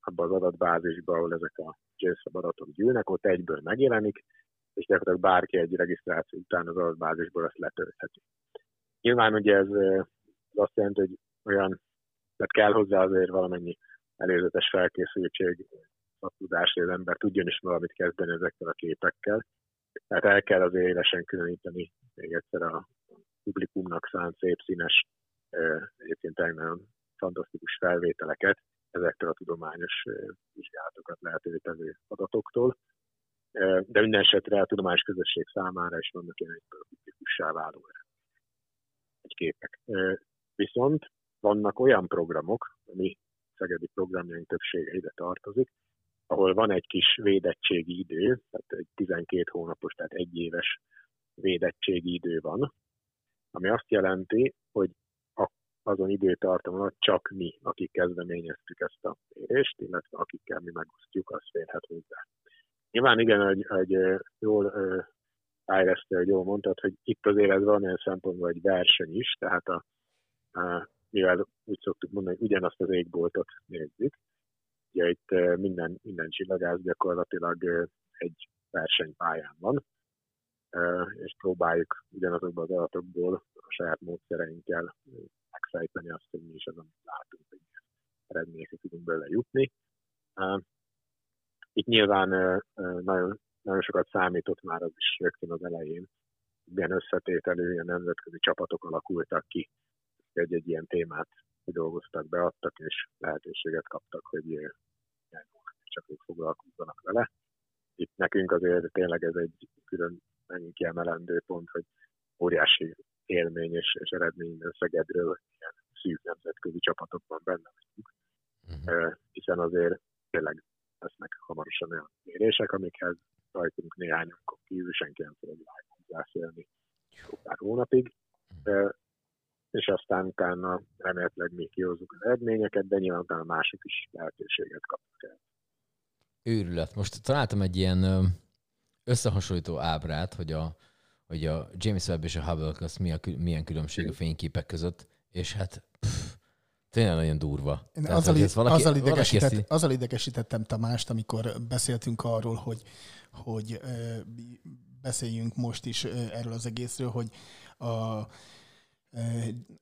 abban az adatbázisban, ahol ezek a JSON adatok gyűlnek, ott egyből megjelenik, és gyakorlatilag bárki egy regisztráció után az adatbázisból azt letöltheti. Nyilván ugye ez azt jelenti, hogy olyan, tehát kell hozzá azért valamennyi előzetes felkészültség, szaktudás, hogy az ember tudjon is valamit kezdeni ezekkel a képekkel. Tehát el kell azért élesen különíteni még egyszer a publikumnak szánt szép színes, egyébként nagyon fantasztikus felvételeket ezektől a tudományos vizsgálatokat lehetővé tevő adatoktól. De minden esetre a tudományos közösség számára is vannak ilyen publikussá váló egy képek. Viszont vannak olyan programok, ami szegedi programjaink többsége ide tartozik, ahol van egy kis védettségi idő, tehát egy 12 hónapos, tehát egy éves védettségi idő van, ami azt jelenti, hogy azon időtartam alatt csak mi, akik kezdeményeztük ezt a mérést, illetve akikkel mi megosztjuk, az férhet hozzá. Nyilván igen, hogy, hogy jól Ájreszte, hogy jól mondtad, hogy itt azért ez valamilyen szempontból egy verseny is, tehát a, a, mivel úgy szoktuk mondani, hogy ugyanazt az égboltot nézzük, ugye itt minden, minden csillagász gyakorlatilag egy versenypályán van, és próbáljuk ugyanazokból az adatokból a saját módszereinkkel megfejteni azt, hogy mi is az, amit látunk, hogy milyen eredményekre tudunk belőle jutni. Itt nyilván nagyon, nagyon sokat számított már az is rögtön az elején, milyen összetételű, ilyen nemzetközi csapatok alakultak ki, egy-egy ilyen témát dolgoztak, beadtak, és lehetőséget kaptak, hogy csak ők foglalkozzanak vele. Itt nekünk azért tényleg ez egy külön megint kiemelendő pont, hogy óriási élmény és, és eredmény Szegedről ilyen szűk nemzetközi csapatokban benne vagyunk. Uh-huh. Hiszen azért tényleg lesznek hamarosan olyan mérések, amikhez rajtunk néhányunkon kívül senki nem fog hozzáférni pár hónapig. Uh-huh. És aztán utána remélhetőleg mi kihozzuk az eredményeket, de nyilván utána mások is lehetőséget kapnak el. Őrület. Most találtam egy ilyen összehasonlító ábrát, hogy a, hogy a James Webb és a Hubble közt mi a, milyen különbség a fényképek között, és hát pff, tényleg nagyon durva. Én Tehát, azzal, valaki, azzal, idegesített, valaki azzal idegesítettem Tamást, amikor beszéltünk arról, hogy, hogy beszéljünk most is erről az egészről, hogy a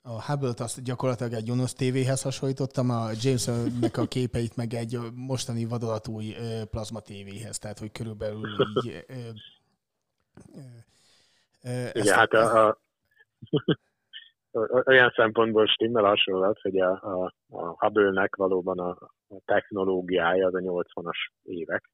a Hubble-t azt gyakorlatilag egy Junos tévéhez hasonlítottam, a James-nek a képeit meg egy mostani vadolatúj plazma tévéhez, tehát hogy körülbelül így... Igen, hát a, a, olyan szempontból stimmel hasonlat, hogy a, a, a Hubble-nek valóban a, technológiája az a 80-as évek,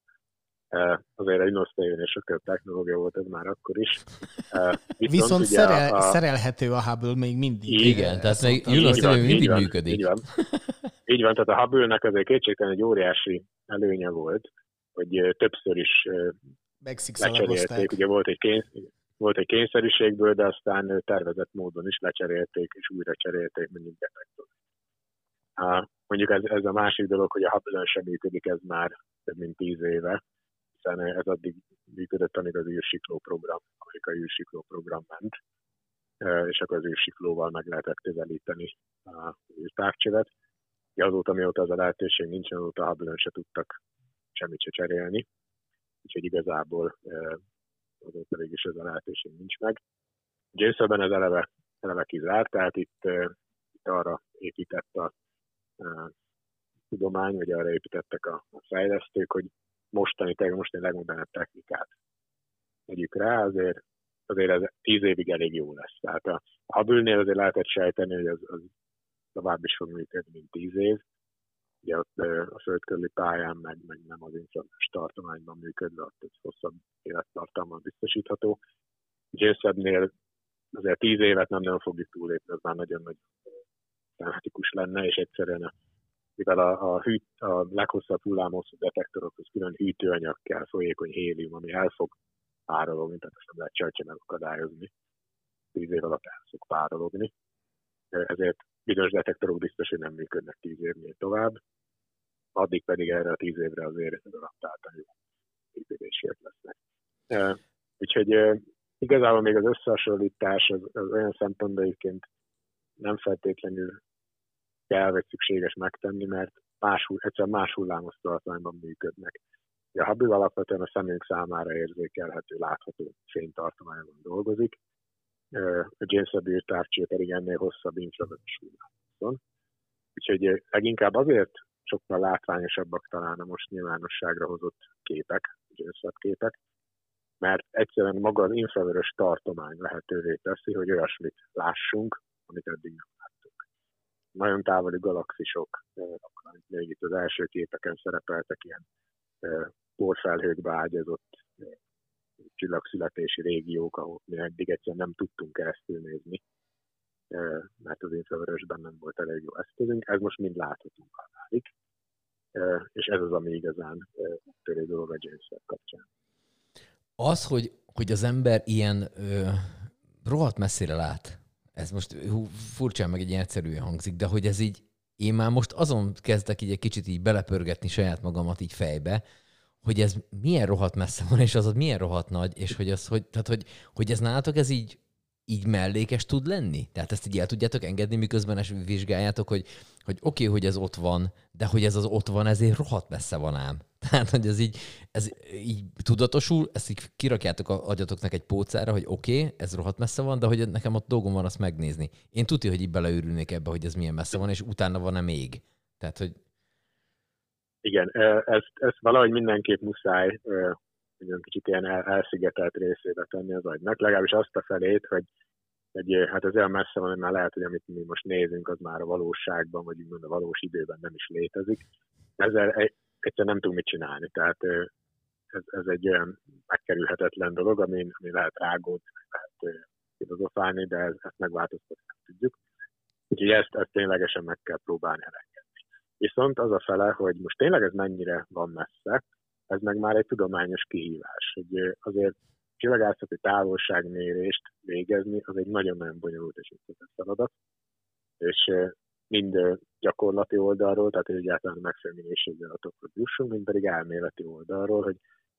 Azért egy nosztaljön és sokkal technológia volt ez már akkor is. Eh, Viszont ugye szerel, a- szerelhető a Hubble még mindig. Igen, tehát még még mindig van, működik. Így van. így van, tehát a Hubble-nek azért kétségtelen egy óriási előnye volt, hogy ö, többször is lecserélték. Ugye volt egy, kény, volt egy kényszerűségből, de aztán tervezett módon is lecserélték, és újra cserélték mondjuk detektort. Á, Mondjuk ez, ez a másik dolog, hogy a Hubble-ön sem működik ez már több mint tíz éve, hiszen ez addig működött, amíg az űrsikló program, amerikai űrsikló program ment, Ö, és akkor az űrsiklóval meg lehetett közelíteni az űrtávcsövet. Azóta, mióta az a lehetőség nincs, azóta a Hubble-ön se tudtak semmit se cserélni, úgyhogy igazából ö, azóta végig ez a lehetőség nincs meg. James-ben ez eleve, eleve kizárt, tehát itt, ö, itt arra épített a ö, tudomány, vagy arra építettek a, a fejlesztők, hogy mostani, mostani legmodernebb technikát vegyük rá, azért, azért ez tíz évig elég jó lesz. Tehát a, Hubble-nél azért lehetett sejteni, hogy az, az tovább is fog működni, mint tíz év. Ugye ott a föld körüli pályán, meg, meg nem az infravörös tartományban működve, ott egy hosszabb élettartalmal biztosítható. James Webb-nél azért tíz évet nem nagyon fogjuk túlépni, az már nagyon nagy dramatikus lenne, és egyszerűen a, mivel a, a, hűt, a leghosszabb hullámhosszú detektorokhoz külön hűtőanyag kell, folyékony hélium, ami el fog párologni, tehát ezt nem lehet csajcsa megakadályozni. Tíz év alatt el párologni. Ezért bizonyos detektorok biztos, hogy nem működnek tíz évnél tovább. Addig pedig erre a tíz évre azért adaptáltan jó működésért lesznek. E, Úgyhogy igazából még az összehasonlítás az, az olyan szempontból nem feltétlenül kell vagy szükséges megtenni, mert más, egyszerűen más hullámos tartományban működnek. Ugye A Hubble alapvetően a szemünk számára érzékelhető, látható fénytartományban dolgozik, a James Webb űrtávcső pedig ennél hosszabb infravörös hullámhosszon. Úgyhogy leginkább azért sokkal látványosabbak talán a most nyilvánosságra hozott képek, James Webb képek, mert egyszerűen maga az infravörös tartomány lehetővé teszi, hogy olyasmit lássunk, amit eddig nem. Nagyon távoli galaxisok, még itt az első képeken szerepeltek ilyen porfelhőkbe ágyazott csillagszületési régiók, ahol mi eddig egyszerűen nem tudtunk keresztül nézni, mert az infravörösben nem volt elég jó eszközünk. Ez most mind láthatóvá válik, és ez az, ami igazán törő dolog a James kapcsán. Az, hogy, hogy az ember ilyen ö, rohadt messzire lát, ez most hú, furcsán meg egy ilyen egyszerűen hangzik, de hogy ez így, én már most azon kezdek így egy kicsit így belepörgetni saját magamat így fejbe, hogy ez milyen rohadt messze van, és az milyen rohadt nagy, és hogy az, hogy, tehát hogy, hogy ez nálatok ez így, így mellékes tud lenni? Tehát ezt így el tudjátok engedni, miközben es- vizsgáljátok, hogy, hogy oké, okay, hogy ez ott van, de hogy ez az ott van, ezért rohadt messze van ám. Tehát, hogy ez így, ez így tudatosul, ezt így kirakjátok a agyatoknak egy pócára, hogy oké, okay, ez rohadt messze van, de hogy nekem ott dolgom van azt megnézni. Én tudja, hogy így beleőrülnék ebbe, hogy ez milyen messze van, és utána van-e még. Tehát, hogy Igen, ö, ezt, ezt valahogy mindenképp muszáj egy kicsit ilyen el, elszigetelt részébe tenni az agynak, legalábbis azt a felét, hogy, ö, hát ez olyan messze van, hogy már lehet, hogy amit mi most nézünk, az már a valóságban, vagy úgymond a valós időben nem is létezik. Ezzel egy- egyszerűen nem tudunk mit csinálni, tehát ez, ez egy olyan megkerülhetetlen dolog, amin, amin lehet rágódni, lehet filozofálni, de ez, ezt megváltoztatni nem tudjuk. Úgyhogy ezt, ezt ténylegesen meg kell próbálni elengedni. Viszont az a fele, hogy most tényleg ez mennyire van messze, ez meg már egy tudományos kihívás. Hogy azért csillagászati távolságmérést végezni, az egy nagyon-nagyon bonyolult és összetett feladat. És mind gyakorlati oldalról, tehát egyáltalán megfelelő minőségű adatokhoz jussunk, mind pedig elméleti oldalról, hogy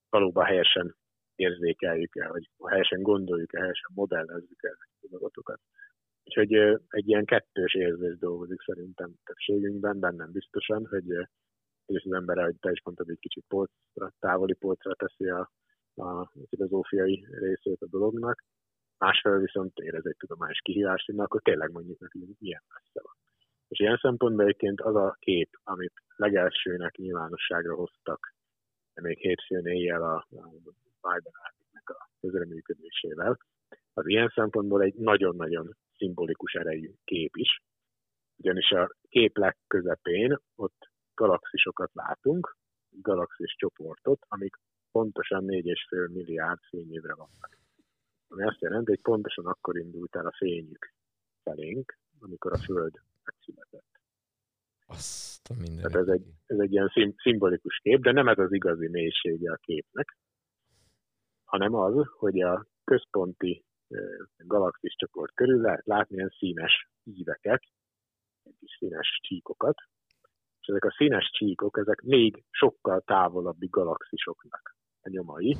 valóban helyesen érzékeljük el, vagy helyesen gondoljuk el, helyesen modellezzük el az adatokat. Úgyhogy egy ilyen kettős érzés dolgozik szerintem többségünkben, bennem biztosan, hogy és az ember, ahogy te is mondtad, egy kicsit polcra, távoli polcra teszi a, a filozófiai részét a dolognak. Másfelől viszont érez egy tudományos kihívást, na, akkor tényleg mondjuk neki, milyen messze van. És ilyen szempontból egyébként az a kép, amit legelsőnek nyilvánosságra hoztak, még hétfőn éjjel a, a Biden államnak a közreműködésével, az ilyen szempontból egy nagyon-nagyon szimbolikus erejű kép is. Ugyanis a kép legközepén ott galaxisokat látunk, galaxis csoportot, amik pontosan 4,5 milliárd fényévre vannak. Ami azt jelenti, hogy pontosan akkor indult el a fényük felénk, amikor a Föld megszületett. Azt a minden. Tehát ez egy, ez egy ilyen szim, szimbolikus kép, de nem ez az igazi mélysége a képnek, hanem az, hogy a központi galaxis csoport körül lehet látni ilyen színes íveket, ilyen kis színes csíkokat, és ezek a színes csíkok, ezek még sokkal távolabbi galaxisoknak a nyomai,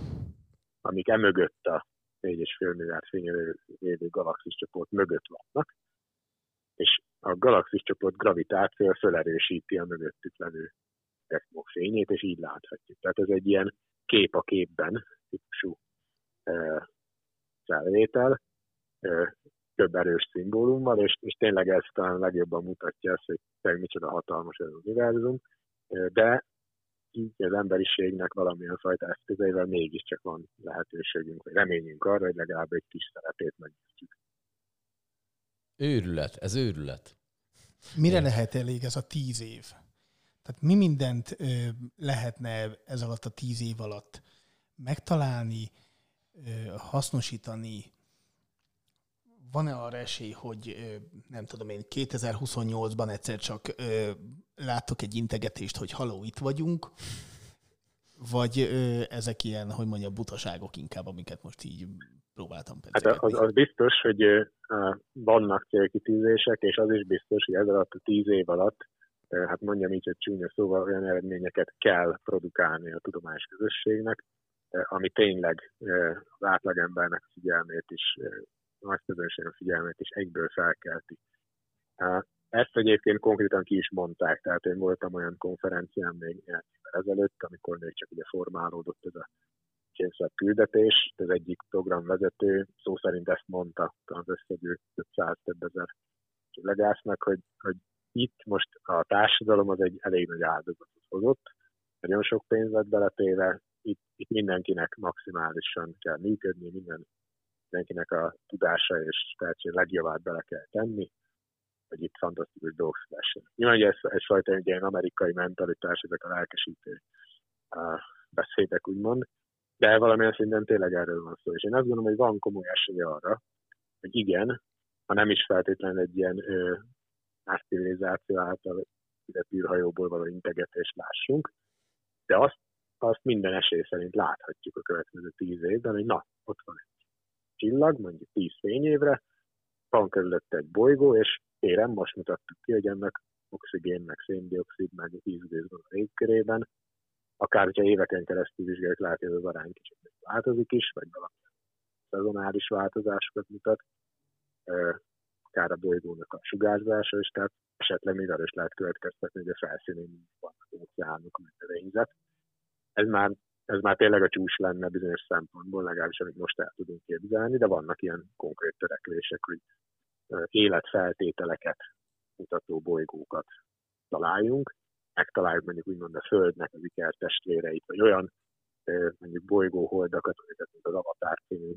amik emögött a 4,5 milliárd fényévű galaxis csoport mögött vannak, és a galaxis csoport gravitáció felerősíti a mögöttük levő fényét, és így láthatjuk. Tehát ez egy ilyen kép a képben típusú eh, felvétel, eh, több erős szimbólummal, és, és tényleg ez talán legjobban mutatja azt, hogy tényleg micsoda hatalmas ez az univerzum, de így az emberiségnek valamilyen fajta eszközeivel mégiscsak van lehetőségünk, vagy reményünk arra, hogy legalább egy kis szerepét megnyitjuk. Őrület, ez őrület. Mire Igen. lehet elég ez a tíz év? Tehát mi mindent ö, lehetne ez alatt a tíz év alatt megtalálni, ö, hasznosítani? Van-e arra esély, hogy nem tudom én, 2028-ban egyszer csak ö, láttok egy integetést, hogy haló, itt vagyunk? Vagy ezek ilyen, hogy mondjam, butaságok inkább, amiket most így próbáltam Hát pedzegetni? az, az biztos, hogy vannak célkitűzések, és az is biztos, hogy ez alatt a tíz év alatt, hát mondjam így, hogy csúnya szóval olyan eredményeket kell produkálni a tudományos közösségnek, ami tényleg az átlagembernek figyelmét is, nagy közönségnek a figyelmét is egyből felkelti. Ezt egyébként konkrétan ki is mondták, tehát én voltam olyan konferencián még ezelőtt, amikor még csak ugye formálódott ez a kényszer küldetés. Az egyik programvezető szó szerint ezt mondta az összegyűjt 500 több ezer legásznak, hogy, hogy itt most a társadalom az egy elég nagy áldozatot hozott, nagyon sok pénz lett beletéve, itt, itt mindenkinek maximálisan kell működni, minden, mindenkinek a tudása és tehetség legjobbát bele kell tenni, hogy itt fantasztikus dolgok szülessenek. Nyilván, hogy ez egyfajta egy ilyen amerikai mentalitás, ezek a lelkesítő beszédek, úgymond, de valamilyen szinten tényleg erről van szó. És én azt gondolom, hogy van komoly esély arra, hogy igen, ha nem is feltétlenül egy ilyen ö, más civilizáció által ide űrhajóból való integetést lássunk, de azt, azt minden esély szerint láthatjuk a következő tíz évben, hogy na, ott van egy csillag, mondjuk tíz fényévre, van körülötte egy bolygó, és érem, most mutattuk ki, hogy ennek oxigén, meg széndiokszid, meg vízgőz van a légkörében, akár hogyha éveken keresztül vizsgáljuk, látja, hogy az arány kicsit változik is, vagy valami szezonális változásokat mutat, akár a bolygónak a sugárzása is, tehát esetleg még arra is lehet következtetni, hogy a felszínén vannak óceánok, meg növényzet. Ez már, ez már tényleg a csúcs lenne bizonyos szempontból, legalábbis amit most el tudunk képzelni, de vannak ilyen konkrét törekvések, hogy életfeltételeket mutató bolygókat találjunk, megtaláljuk mondjuk úgymond a Földnek az ikertestvéreit, vagy olyan mondjuk bolygóholdakat, amiket mint az Avatar című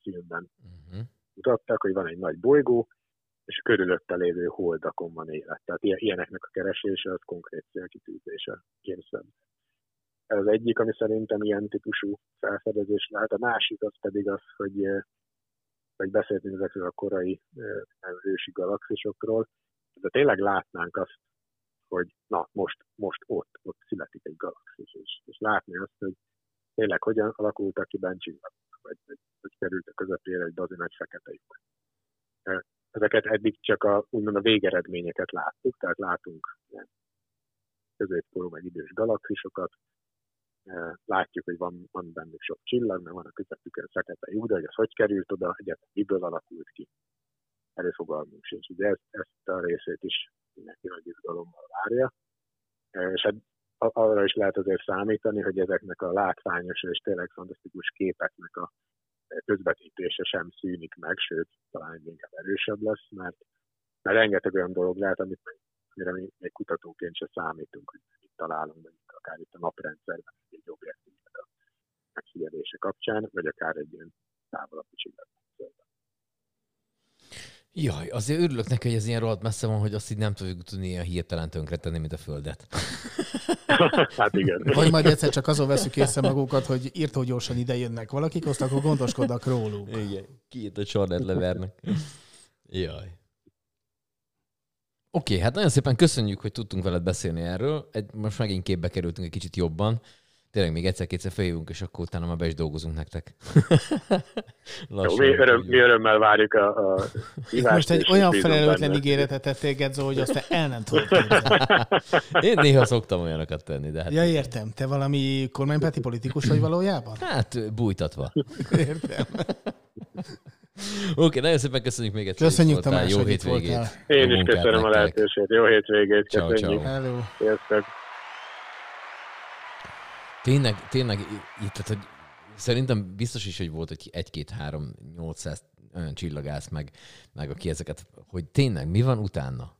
filmben Uh-huh. mutattak, hogy van egy nagy bolygó, és körülötte lévő holdakon van élet. Tehát ilyen- ilyeneknek a keresése az konkrét célkitűzése Jameson. Ez egyik, ami szerintem ilyen típusú felfedezés lehet. A másik az pedig az, hogy, hogy beszéltünk ezekről a korai ősi galaxisokról, de tényleg látnánk azt, hogy na, most, most ott, ott születik egy galaxis, és, és látni azt, hogy tényleg hogyan alakultak ki bencsillagok, vagy, vagy hogy került a közepére egy bazi nagy fekete lyuk. Ezeket eddig csak a, úgymond a végeredményeket láttuk, tehát látunk ilyen középkorú meg idős galaxisokat, látjuk, hogy van, van bennük sok csillag, meg van a közepükön fekete lyuk, de hogy az hogy került oda, egyáltalán miből alakult ki. Erről fogalmunk sincs. Ugye ezt, ezt a részét is mindenki nagy izgalommal várja. És hát arra is lehet azért számítani, hogy ezeknek a látványos és tényleg fantasztikus képeknek a közvetítése sem szűnik meg, sőt, talán inkább erősebb lesz, mert, mert rengeteg olyan dolog lehet, amit amire mi még kutatóként se számítunk, hogy mit találunk, mondjuk akár itt a naprendszerben egy objektívnek a megfigyelése kapcsán, vagy akár egy ilyen távolabbi csillagrendszer. Jaj, azért örülök neki, hogy ez ilyen rohadt messze van, hogy azt így nem tudjuk tudni ilyen hirtelen tönkretenni, mint a Földet. Hát igen. Vagy majd egyszer csak azon veszük észre magukat, hogy írtó gyorsan ide jönnek valakik, azt akkor gondoskodnak róluk. Igen. Kiírt a Charlotte levernek. Jaj. Oké, okay, hát nagyon szépen köszönjük, hogy tudtunk veled beszélni erről. Egy, most megint képbe kerültünk egy kicsit jobban. Tényleg még egyszer-kétszer feljövünk, és akkor utána már be is dolgozunk nektek. Jó, mi, öröm, mi örömmel várjuk a, a. Most egy olyan felelőtlen ígéretet tettél, Gedzo, hogy azt te el nem tudod. Én néha szoktam olyanokat tenni, de hát, Ja, értem. Te valami kormánypárti politikus vagy valójában? hát bújtatva. Értem. Oké, okay, nagyon szépen köszönjük még egyszer. Köszönjük. Tamás, Jó hétvégét. voltál. Én is köszönöm a lehetőséget. Jó hétvégét, Ciao, köszönjük. ciao. Hello. Sziasztok. Tényleg, tényleg itt, tehát, hogy szerintem biztos is, hogy volt egy, egy-két, három, 800 olyan csillagász, meg, meg aki ezeket, hogy tényleg mi van utána?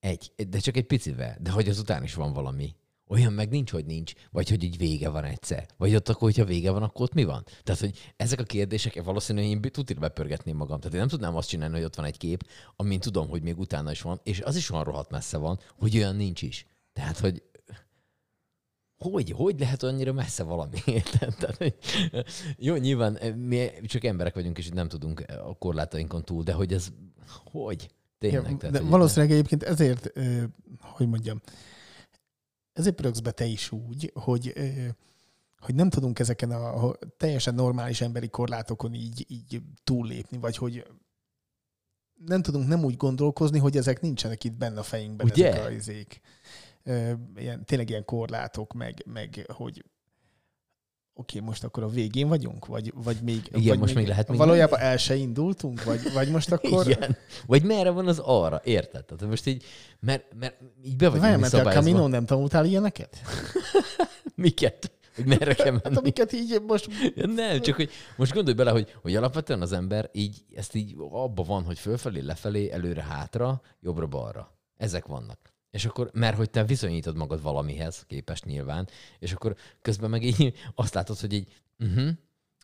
Egy, de csak egy picivel, de hogy az után is van valami. Olyan meg nincs, hogy nincs, vagy hogy így vége van egyszer. Vagy ott akkor, hogyha vége van, akkor ott mi van? Tehát, hogy ezek a kérdések valószínűleg én tudira bepörgetném magam. Tehát én nem tudnám azt csinálni, hogy ott van egy kép, amin tudom, hogy még utána is van, és az is olyan rohadt messze van, hogy olyan nincs is. Tehát, hogy hogy, hogy lehet annyira messze valami? Tehát, hogy, jó, nyilván eh, mi csak emberek vagyunk, és így nem tudunk a korlátainkon túl, de hogy ez, hogy? Tényleg. Ja, tehát, de valószínűleg egyébként ezért, hogy mondjam, ezért pöröksz be te is úgy, hogy, hogy nem tudunk ezeken a teljesen normális emberi korlátokon így, így túllépni, vagy hogy nem tudunk nem úgy gondolkozni, hogy ezek nincsenek itt benne a fejünkben, Ugye? ezek a izék. Ilyen, tényleg ilyen korlátok, meg, meg hogy oké, most akkor a végén vagyunk? Vagy, vagy még, Igen, vagy most még lehet még Valójában el se indultunk? Vagy, vagy most akkor... Igen. Vagy merre van az arra, érted? Tehát most így, mert, mert így be vagyunk Várjál, mert a. Camino nem tanultál ilyeneket? Miket? Hogy merre kell Hát menni? amiket így most... Ja, nem, csak hogy most gondolj bele, hogy, hogy alapvetően az ember így, ezt így abba van, hogy fölfelé, lefelé, előre, hátra, jobbra, balra. Ezek vannak. És akkor, mert hogy te viszonyítod magad valamihez képest nyilván, és akkor közben meg így azt látod, hogy így, uh-huh,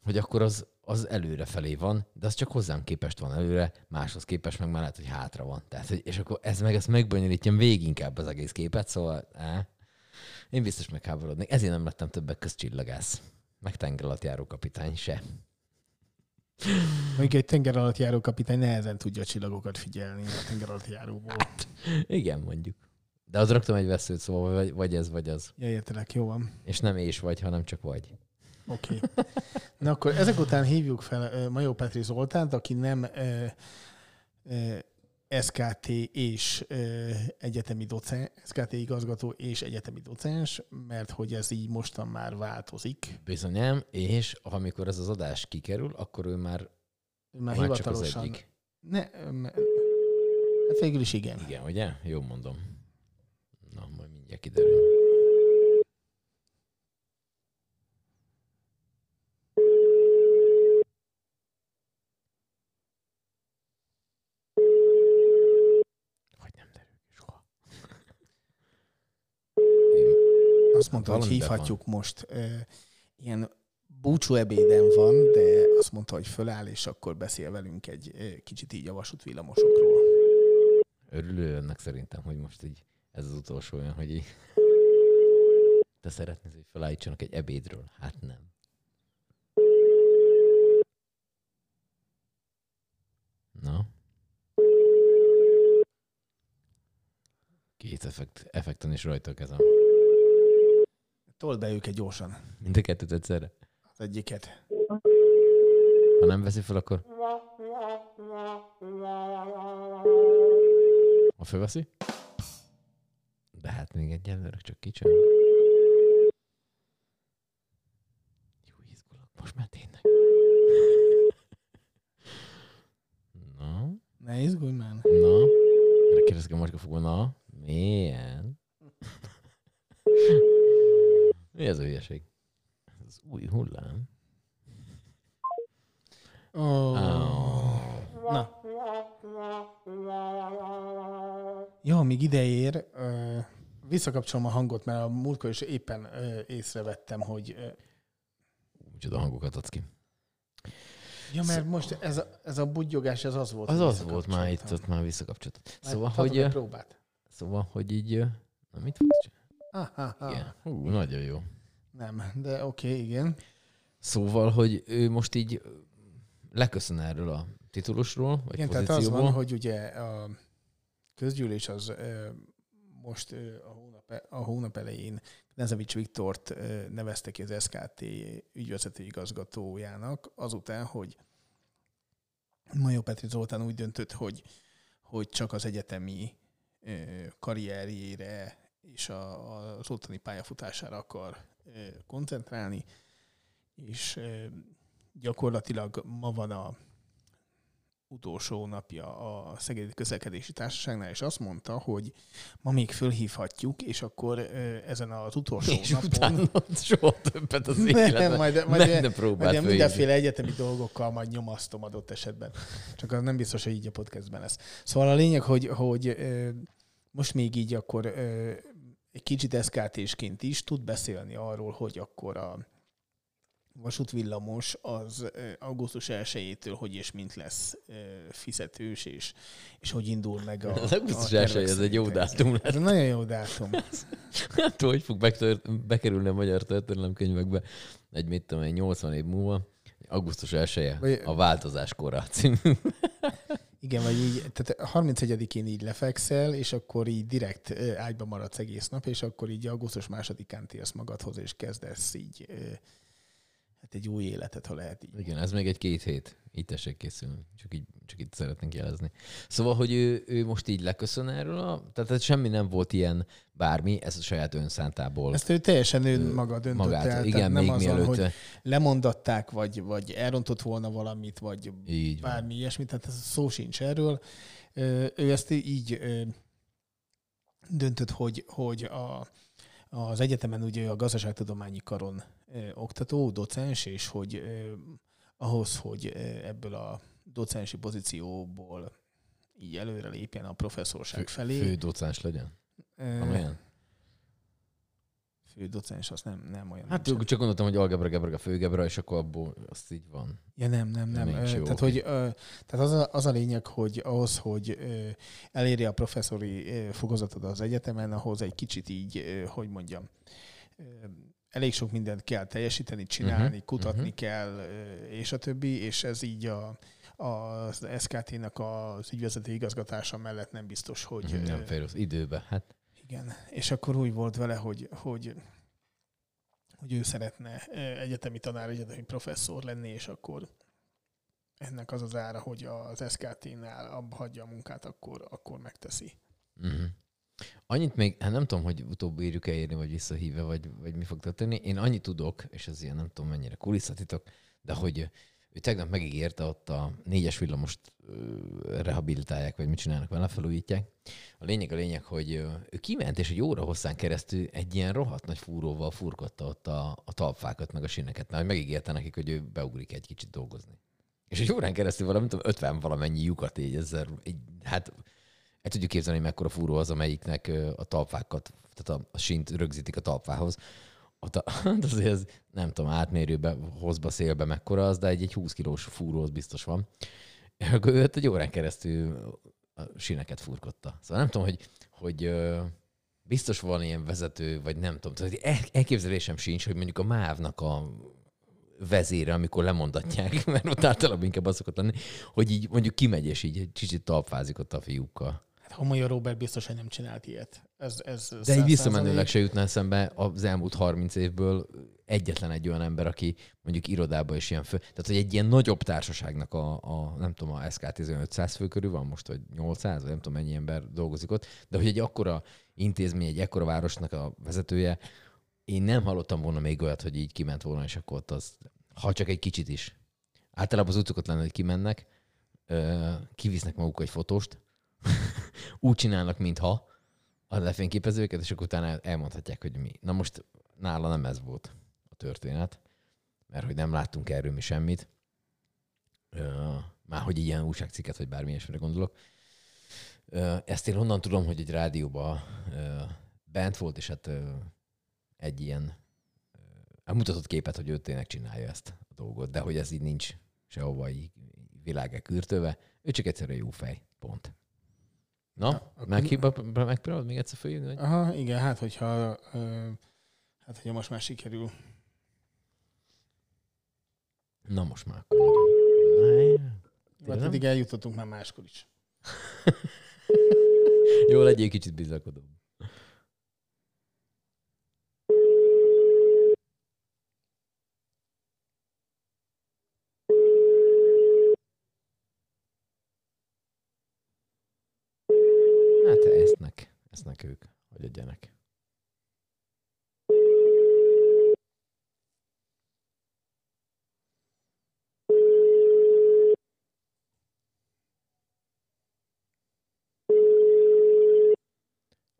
hogy akkor az, az előre felé van, de az csak hozzám képest van előre, máshoz képest meg már lehet, hogy hátra van. Tehát, hogy, és akkor ez meg ezt megbonyolítja még inkább az egész képet, szóval eh, én biztos megháborodnék. Ezért nem lettem többek közt csillagász. Meg tenger alatt járó kapitány se. Mondjuk egy tenger alatt járó kapitány nehezen tudja a csillagokat figyelni a tenger alatt járóból. Igen, mondjuk. De az raktam egy veszőt, szóval vagy, vagy ez, vagy az. Ja, értelek, jó van. És nem és vagy, hanem csak vagy. Oké. Okay. Na akkor ezek után hívjuk fel Majó Petri Zoltánt, aki nem uh, uh, SKT és uh, egyetemi docens, SKT igazgató és egyetemi docens, mert hogy ez így mostan már változik. Bizonyám, és amikor ez az adás kikerül, akkor ő már, Már, már csak az hivatalosan. egyik. Ne, um, hát végül is igen. Igen, ugye? Jó mondom. Na, majd mindjárt kiderül. Hogy. Én- Azt mondta, hogy Valamiben hívhatjuk most. Uh, ilyen búcsú ebéden van, de azt mondta, hogy föláll, és akkor beszél velünk egy kicsit így a vasútvillamosokról. Örülő önnek szerintem, hogy most így ez az utolsó olyan, hogy így te szeretnéd, hogy felállítsanak egy ebédről? Hát nem. Na? Két effekt, effekten is rajta a kezem. Told be őket gyorsan, Mind a kettőt egyszerre. az egyiket. Ha nem veszi fel, akkor... Ha fölveszi? De hát még egyelőre csak kicseng. Jó, izgulok. Most már tényleg. Na, Ne izgulj már. na. Erre kérdezik a macskafogó, na, milyen? Mi ez a hülyeség? Ez az új hullám. Oh. Oh. Na. Jó, míg ideér, visszakapcsolom a hangot, mert a múltkor is éppen ö, észrevettem, hogy ö, Micsoda hangokat adsz ki. Ja, mert most ez a, ez a budjogás, ez az volt. Az az volt már itt, visszakapcsoltam. ott már visszakapcsoltad. Már Szóval, hogy, próbát. szóval, hogy így, na mit fogsz csinálni? Ah, ah. Igen. Hú, nagyon jó. Nem, de oké, okay, igen. Szóval, hogy ő most így leköszön erről a titulusról, vagy Igen, tehát az pozícióból. van, hogy ugye a közgyűlés az most a hónap, a hónap elején Nezevics Viktort nevezte ki az SKT ügyvezető igazgatójának, azután, hogy Majó Petri Zoltán úgy döntött, hogy, hogy csak az egyetemi karrierjére és a, az ottani pályafutására akar koncentrálni, és gyakorlatilag ma van a utolsó napja a Szegedi Közlekedési Társaságnál, és azt mondta, hogy ma még fölhívhatjuk, és akkor ezen az utolsó És napon... utána soha többet az Nem, életben. majd, majd, majd, ne majd próbáld ilyen fölhívni. mindenféle egyetemi dolgokkal majd nyomasztom adott esetben. Csak az nem biztos, hogy így a podcastben lesz. Szóval a lényeg, hogy, hogy most még így akkor egy kicsit SKT-sként is tud beszélni arról, hogy akkor a vasútvillamos az augusztus 1-től hogy és mint lesz fizetős, és, és hogy indul meg a Az augusztus a 1 tervek ez egy jó dátum lesz. Ez egy nagyon jó dátum. Nem tudom, hogy fog betört, bekerülni a magyar történelemkönyvekbe egy, mit tudom én, 80 év múlva. Augusztus 1 Vagy- a változás kora című. Igen, vagy így, tehát 31-én így lefekszel, és akkor így direkt ágyba maradsz egész nap, és akkor így augusztus másodikán térsz magadhoz, és kezdesz így hát egy új életet, ha lehet így. Igen, ez még egy két hét. Így tessék készülni. Csak így, csak itt szeretnénk jelezni. Szóval, hogy ő, ő most így leköszön erről, a, tehát ez semmi nem volt ilyen bármi, ez a saját önszántából. Ezt ő teljesen ő maga döntött magát. el, tehát Igen, nem még azon, mielőtt. hogy lemondatták, vagy, vagy elrontott volna valamit, vagy Így van. bármi ilyesmi, tehát ez szó sincs erről. Ő ezt így döntött, hogy, hogy a, az egyetemen ugye a gazdaságtudományi karon oktató, docens, és hogy ahhoz, hogy ebből a docensi pozícióból így előre lépjen a professzorság felé. Fő docens legyen. Amilyen? fő docens, az nem, nem olyan. Hát nincsen. csak gondoltam, hogy algebra, gebra, főgebra, és akkor abból azt így van. Ja, nem, nem, nem. Jó, Tehát, hogy, tehát az, a, az a lényeg, hogy ahhoz, hogy elérje a professzori ö, fokozatot az egyetemen, ahhoz egy kicsit így, hogy mondjam, elég sok mindent kell teljesíteni, csinálni, uh-huh, kutatni uh-huh. kell, és a többi, és ez így a, az SKT-nak az ügyvezető igazgatása mellett nem biztos, hogy... Mhm, Nem ö, fél az időbe. Hát igen, és akkor úgy volt vele, hogy, hogy, hogy ő szeretne egyetemi tanár, egyetemi professzor lenni, és akkor ennek az az ára, hogy az SKT-nál abba hagyja a munkát, akkor, akkor megteszi. Uh-huh. Annyit még, hát nem tudom, hogy utóbb írjuk-e írni, vagy visszahívve, vagy, vagy mi fog történni. Én annyit tudok, és ez ilyen nem tudom mennyire kulisszatitok, de hogy ő tegnap megígérte ott a négyes villamost rehabilitálják, vagy mit csinálnak vele, felújítják. A lényeg a lényeg, hogy ő kiment, és egy óra hosszán keresztül egy ilyen rohadt nagy fúróval furkotta ott a, a talpfákat, meg a sineket. Hogy megígérte nekik, hogy ő beugrik egy kicsit dolgozni. És egy órán keresztül valami, tudom, 50 valamennyi lyukat így ezzel, így, hát el tudjuk képzelni, hogy mekkora fúró az, amelyiknek a talpákat, tehát a, a sint rögzítik a talpához. Ott a, hát azért ez, nem tudom, átmérőbe, hozba, szélbe mekkora az, de egy, egy 20 kilós fúró az biztos van. Akkor ő egy órán keresztül a sineket furkotta. Szóval nem tudom, hogy, hogy biztos van ilyen vezető, vagy nem tudom. Tehát el- elképzelésem sincs, hogy mondjuk a MÁV-nak a vezére, amikor lemondatják, mert ott általában inkább az szokott lenni, hogy így mondjuk kimegy, és így egy kicsit talpfázik ott a fiúkkal. Hát Homoly Robert biztos, hogy nem csinált ilyet. Ez, ez De így visszamenőleg se jutna eszembe az elmúlt 30 évből egyetlen egy olyan ember, aki mondjuk irodába is ilyen fő. Tehát, hogy egy ilyen nagyobb társaságnak a, a nem tudom, a SKT 500 fő körül van most, vagy 800, vagy nem tudom mennyi ember dolgozik ott, de hogy egy akkora intézmény, egy akkora városnak a vezetője, én nem hallottam volna még olyat, hogy így kiment volna, és akkor ott az, ha csak egy kicsit is. Általában az utokat lenne, hogy kimennek, kivisznek maguk egy fotóst, úgy csinálnak, mintha, a lefényképezőket, és akkor utána elmondhatják, hogy mi. Na most nála nem ez volt a történet, mert hogy nem láttunk erről mi semmit. Már hogy ilyen újságcikket, vagy bármi ilyesmire gondolok. Ezt én onnan tudom, hogy egy rádióban ö, bent volt, és hát egy ilyen hát mutatott képet, hogy ő tényleg csinálja ezt a dolgot, de hogy ez így nincs sehova így világek kürtőve. Ő csak egyszerűen jó fej. Pont. Na, akkor- megpróbálod még egyszer följönni? Vagy? Aha, igen, hát hogyha, ö, hát hogyha most már sikerül. Na most már akkor nem? eddig eljutottunk már máskor is. Jó, legyél kicsit bizakodó. Hát esznek ők, hogy egyenek.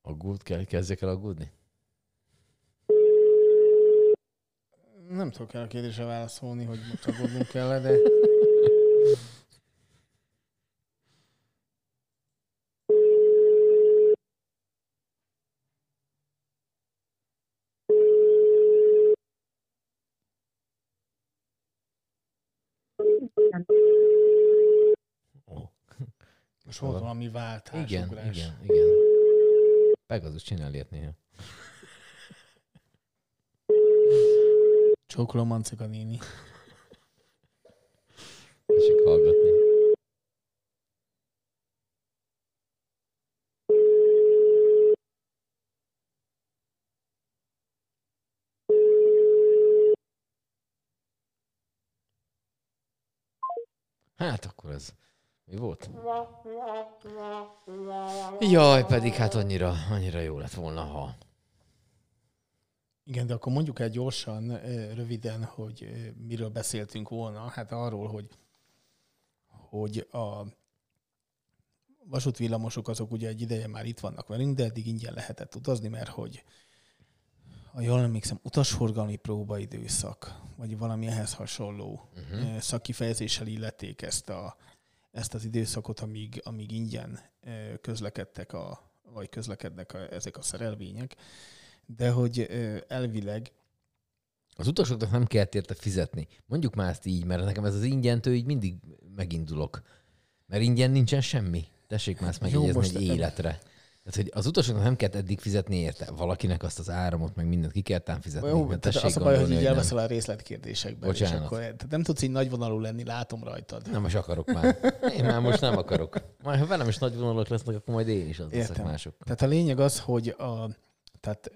Aggód kell, kezdjek el aggódni? Nem tudok el a kérdésre válaszolni, hogy most aggódnunk kell de Ó, most volt valami váltás, igen, ugrás. igen, igen. Pegazus csinál ilyet néha. Csókolom Mancika néni. Tessék hallgatni. Hát akkor ez mi volt? Jaj, pedig hát annyira, annyira jó lett volna, ha... Igen, de akkor mondjuk el gyorsan, röviden, hogy miről beszéltünk volna. Hát arról, hogy, hogy a vasútvillamosok azok ugye egy ideje már itt vannak velünk, de eddig ingyen lehetett utazni, mert hogy ha jól emlékszem, utasforgalmi próbaidőszak, vagy valami ehhez hasonló uh-huh. szakifejezéssel illették ezt, a, ezt az időszakot, amíg, amíg ingyen közlekedtek a, vagy közlekednek a, ezek a szerelvények, de hogy elvileg Az utasoknak nem kellett érte fizetni. Mondjuk már ezt így, mert nekem ez az ingyentől így mindig megindulok. Mert ingyen nincsen semmi. Tessék már ezt megjegyezni egy életre. Tehát, hogy az utasoknak nem kellett eddig fizetni érte. Valakinek azt az áramot, meg mindent ki kellett ám fizetni. Jó, Mert tehát az a baj, hogy így elveszel a részletkérdésekbe. És Bocsánat. akkor, tehát nem tudsz így nagyvonalú lenni, látom rajtad. Nem most akarok már. Én már most nem akarok. Majd ha velem is nagy vonalak lesznek, akkor majd én is az leszek Értem. mások. Tehát a lényeg az, hogy a, tehát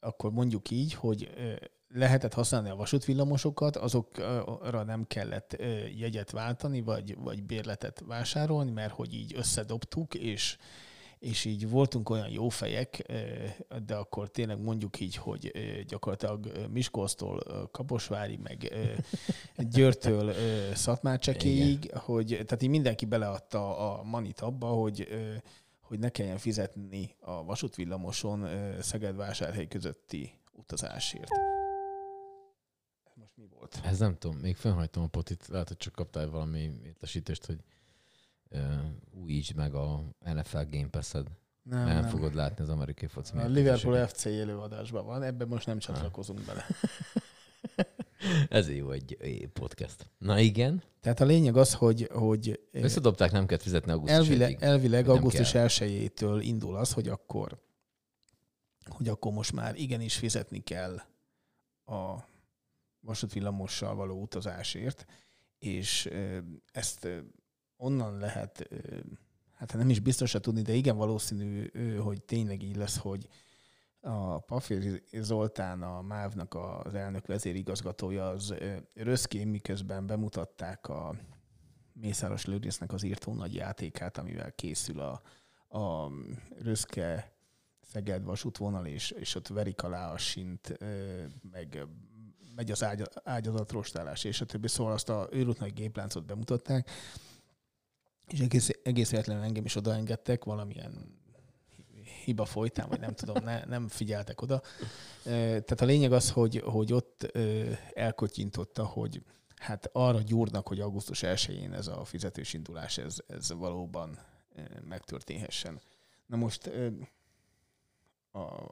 akkor mondjuk így, hogy ö, lehetett használni a vasútvillamosokat, azokra nem kellett ö, jegyet váltani, vagy, vagy bérletet vásárolni, mert hogy így összedobtuk, és és így voltunk olyan jó fejek, de akkor tényleg mondjuk így, hogy gyakorlatilag Miskolctól Kaposvári, meg Győrtől Szatmárcsekéig, hogy tehát így mindenki beleadta a manit abba, hogy hogy ne kelljen fizetni a vasútvillamoson Szeged-Vásárhely közötti utazásért. Most mi volt? Ez nem tudom, még fennhajtom a potit, lehet, hogy csak kaptál valami értesítést, hogy újítsd meg a NFL Game Pass-ed. Nem, Nem, nem, fogod látni az amerikai foci A. Liverpool FC élőadásban van, ebben most nem csatlakozunk bele. Ez jó egy podcast. Na igen. Tehát a lényeg az, hogy, hogy Összedobták, nem kellett fizetni augusztus elvileg, végig. elvileg augusztus kell. 1-től indul az, hogy akkor, hogy akkor most már igenis fizetni kell a vasútvillamossal való utazásért, és ezt onnan lehet, hát nem is biztosra tudni, de igen valószínű, hogy tényleg így lesz, hogy a Pafér Zoltán, a MÁV-nak az elnök vezérigazgatója, az röszkén miközben bemutatták a Mészáros Lőrincnek az írtó nagy játékát, amivel készül a, a Röszke Szeged vasútvonal, és, és ott verik alá a sint, meg megy az ágy, ágyazatrostálás, és a többi. Szóval azt a őrút nagy gépláncot bemutatták, és egész, egész véletlenül engem is odaengedtek valamilyen hiba folytán, vagy nem tudom, ne, nem figyeltek oda. Tehát a lényeg az, hogy, hogy ott elkotyintotta, hogy hát arra gyúrnak, hogy augusztus 1-én ez a fizetős indulás, ez, ez valóban megtörténhessen. Na most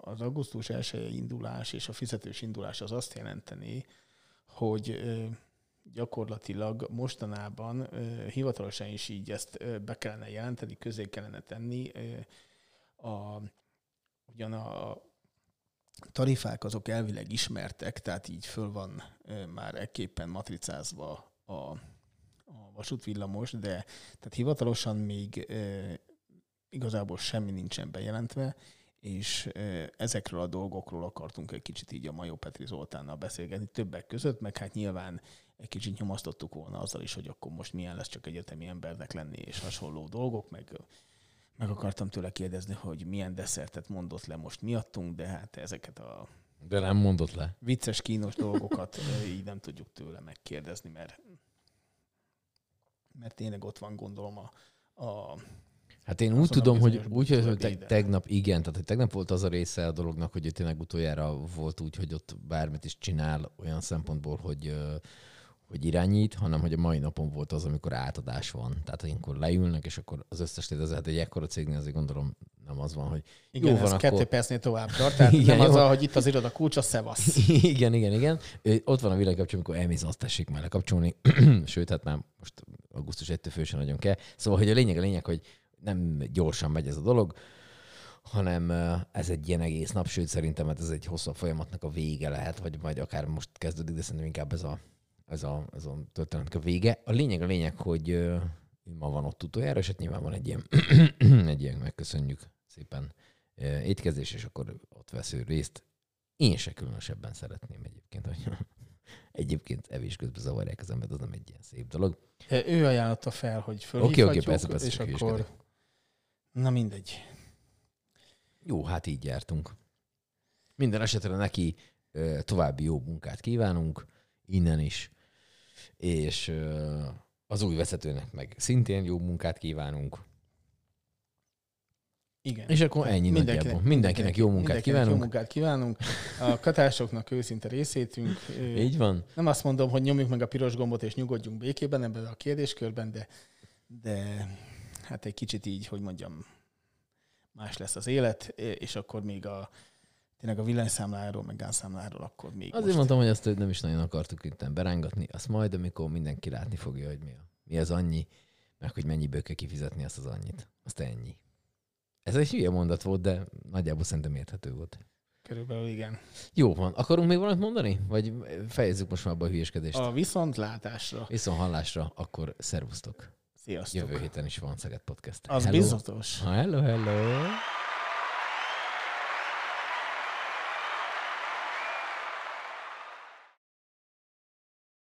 az augusztus 1 indulás és a fizetős indulás az azt jelenteni, hogy gyakorlatilag mostanában hivatalosan is így ezt be kellene jelenteni, közé kellene tenni. A, ugyan a tarifák azok elvileg ismertek, tehát így föl van már ekképpen matricázva a, a vasútvillamos, de tehát hivatalosan még igazából semmi nincsen bejelentve, és ezekről a dolgokról akartunk egy kicsit így a Majó Petri Zoltánnal beszélgetni többek között, meg hát nyilván egy kicsit nyomasztottuk volna azzal is, hogy akkor most milyen lesz csak egyetemi embernek lenni, és hasonló dolgok, meg, meg akartam tőle kérdezni, hogy milyen desszertet mondott le most miattunk, de hát ezeket a De nem mondott le. vicces, kínos dolgokat így nem tudjuk tőle megkérdezni, mert mert tényleg ott van gondolom a, a Hát én úgy tudom, hogy úgy, hogy te, tegnap, igen, tehát hogy tegnap volt az a része a dolognak, hogy tényleg utoljára volt úgy, hogy ott bármit is csinál olyan szempontból, hogy, hogy irányít, hanem hogy a mai napon volt az, amikor átadás van. Tehát, amikor leülnek, és akkor az összes létező, hát egy ekkora cégnél azért gondolom nem az van, hogy igen, jó ez van, akkor... akkor... kettő percnél tovább tart, tehát Igen, nem jó. az, hogy itt az iroda kulcs, a szevasz. igen, igen, igen. Ott van a villanykapcsoló, amikor elmész, azt tessék már lekapcsolni. Sőt, hát már most augusztus 1 fő sem nagyon kell. Szóval, hogy a lényeg a lényeg, hogy nem gyorsan megy ez a dolog, hanem ez egy ilyen egész nap, sőt szerintem hát ez egy hosszabb folyamatnak a vége lehet, vagy majd akár most kezdődik, de szerintem inkább ez a, ez a, ez a történetnek a vége. A lényeg a lényeg, hogy ö, ma van ott utoljára, és hát nyilván van egy ilyen, egy ilyen megköszönjük szépen étkezés, és akkor ott vesz ő részt. Én se különösebben szeretném egyébként, hogy egyébként evés közben zavarják az embert, az nem egy ilyen szép dolog. Ő ajánlotta fel, hogy Oké, fölhívhatjuk, oké, persze, persze, és akkor... Na mindegy. Jó, hát így jártunk. Minden esetre neki további jó munkát kívánunk, innen is, és az új vezetőnek meg szintén jó munkát kívánunk. Igen. És akkor ennyi nagyjából. Mindenkinek jó munkát mindenkinek kívánunk. Jó munkát kívánunk. A katásoknak őszinte részétünk. Így van? Nem azt mondom, hogy nyomjuk meg a piros gombot és nyugodjunk békében ebben a kérdéskörben, de, de hát egy kicsit így, hogy mondjam, más lesz az élet, és akkor még a tényleg a villanyszámláról, meg gázszámláról, akkor még Azért most mondtam, hogy azt nem is nagyon akartuk itt berángatni. Azt majd, amikor mindenki látni fogja, hogy mi, a, mi az annyi, meg hogy mennyiből kell kifizetni azt az annyit. Azt ennyi. Ez egy hülye mondat volt, de nagyjából szerintem érthető volt. körülbelül igen. Jó van. Akarunk még valamit mondani? Vagy fejezzük most már abba a hülyeskedést? A viszontlátásra. Viszont hallásra, akkor szervusztok. Sziasztok. Jövő héten is van Szeged Podcast. Az hello. biztos. Hello, hello.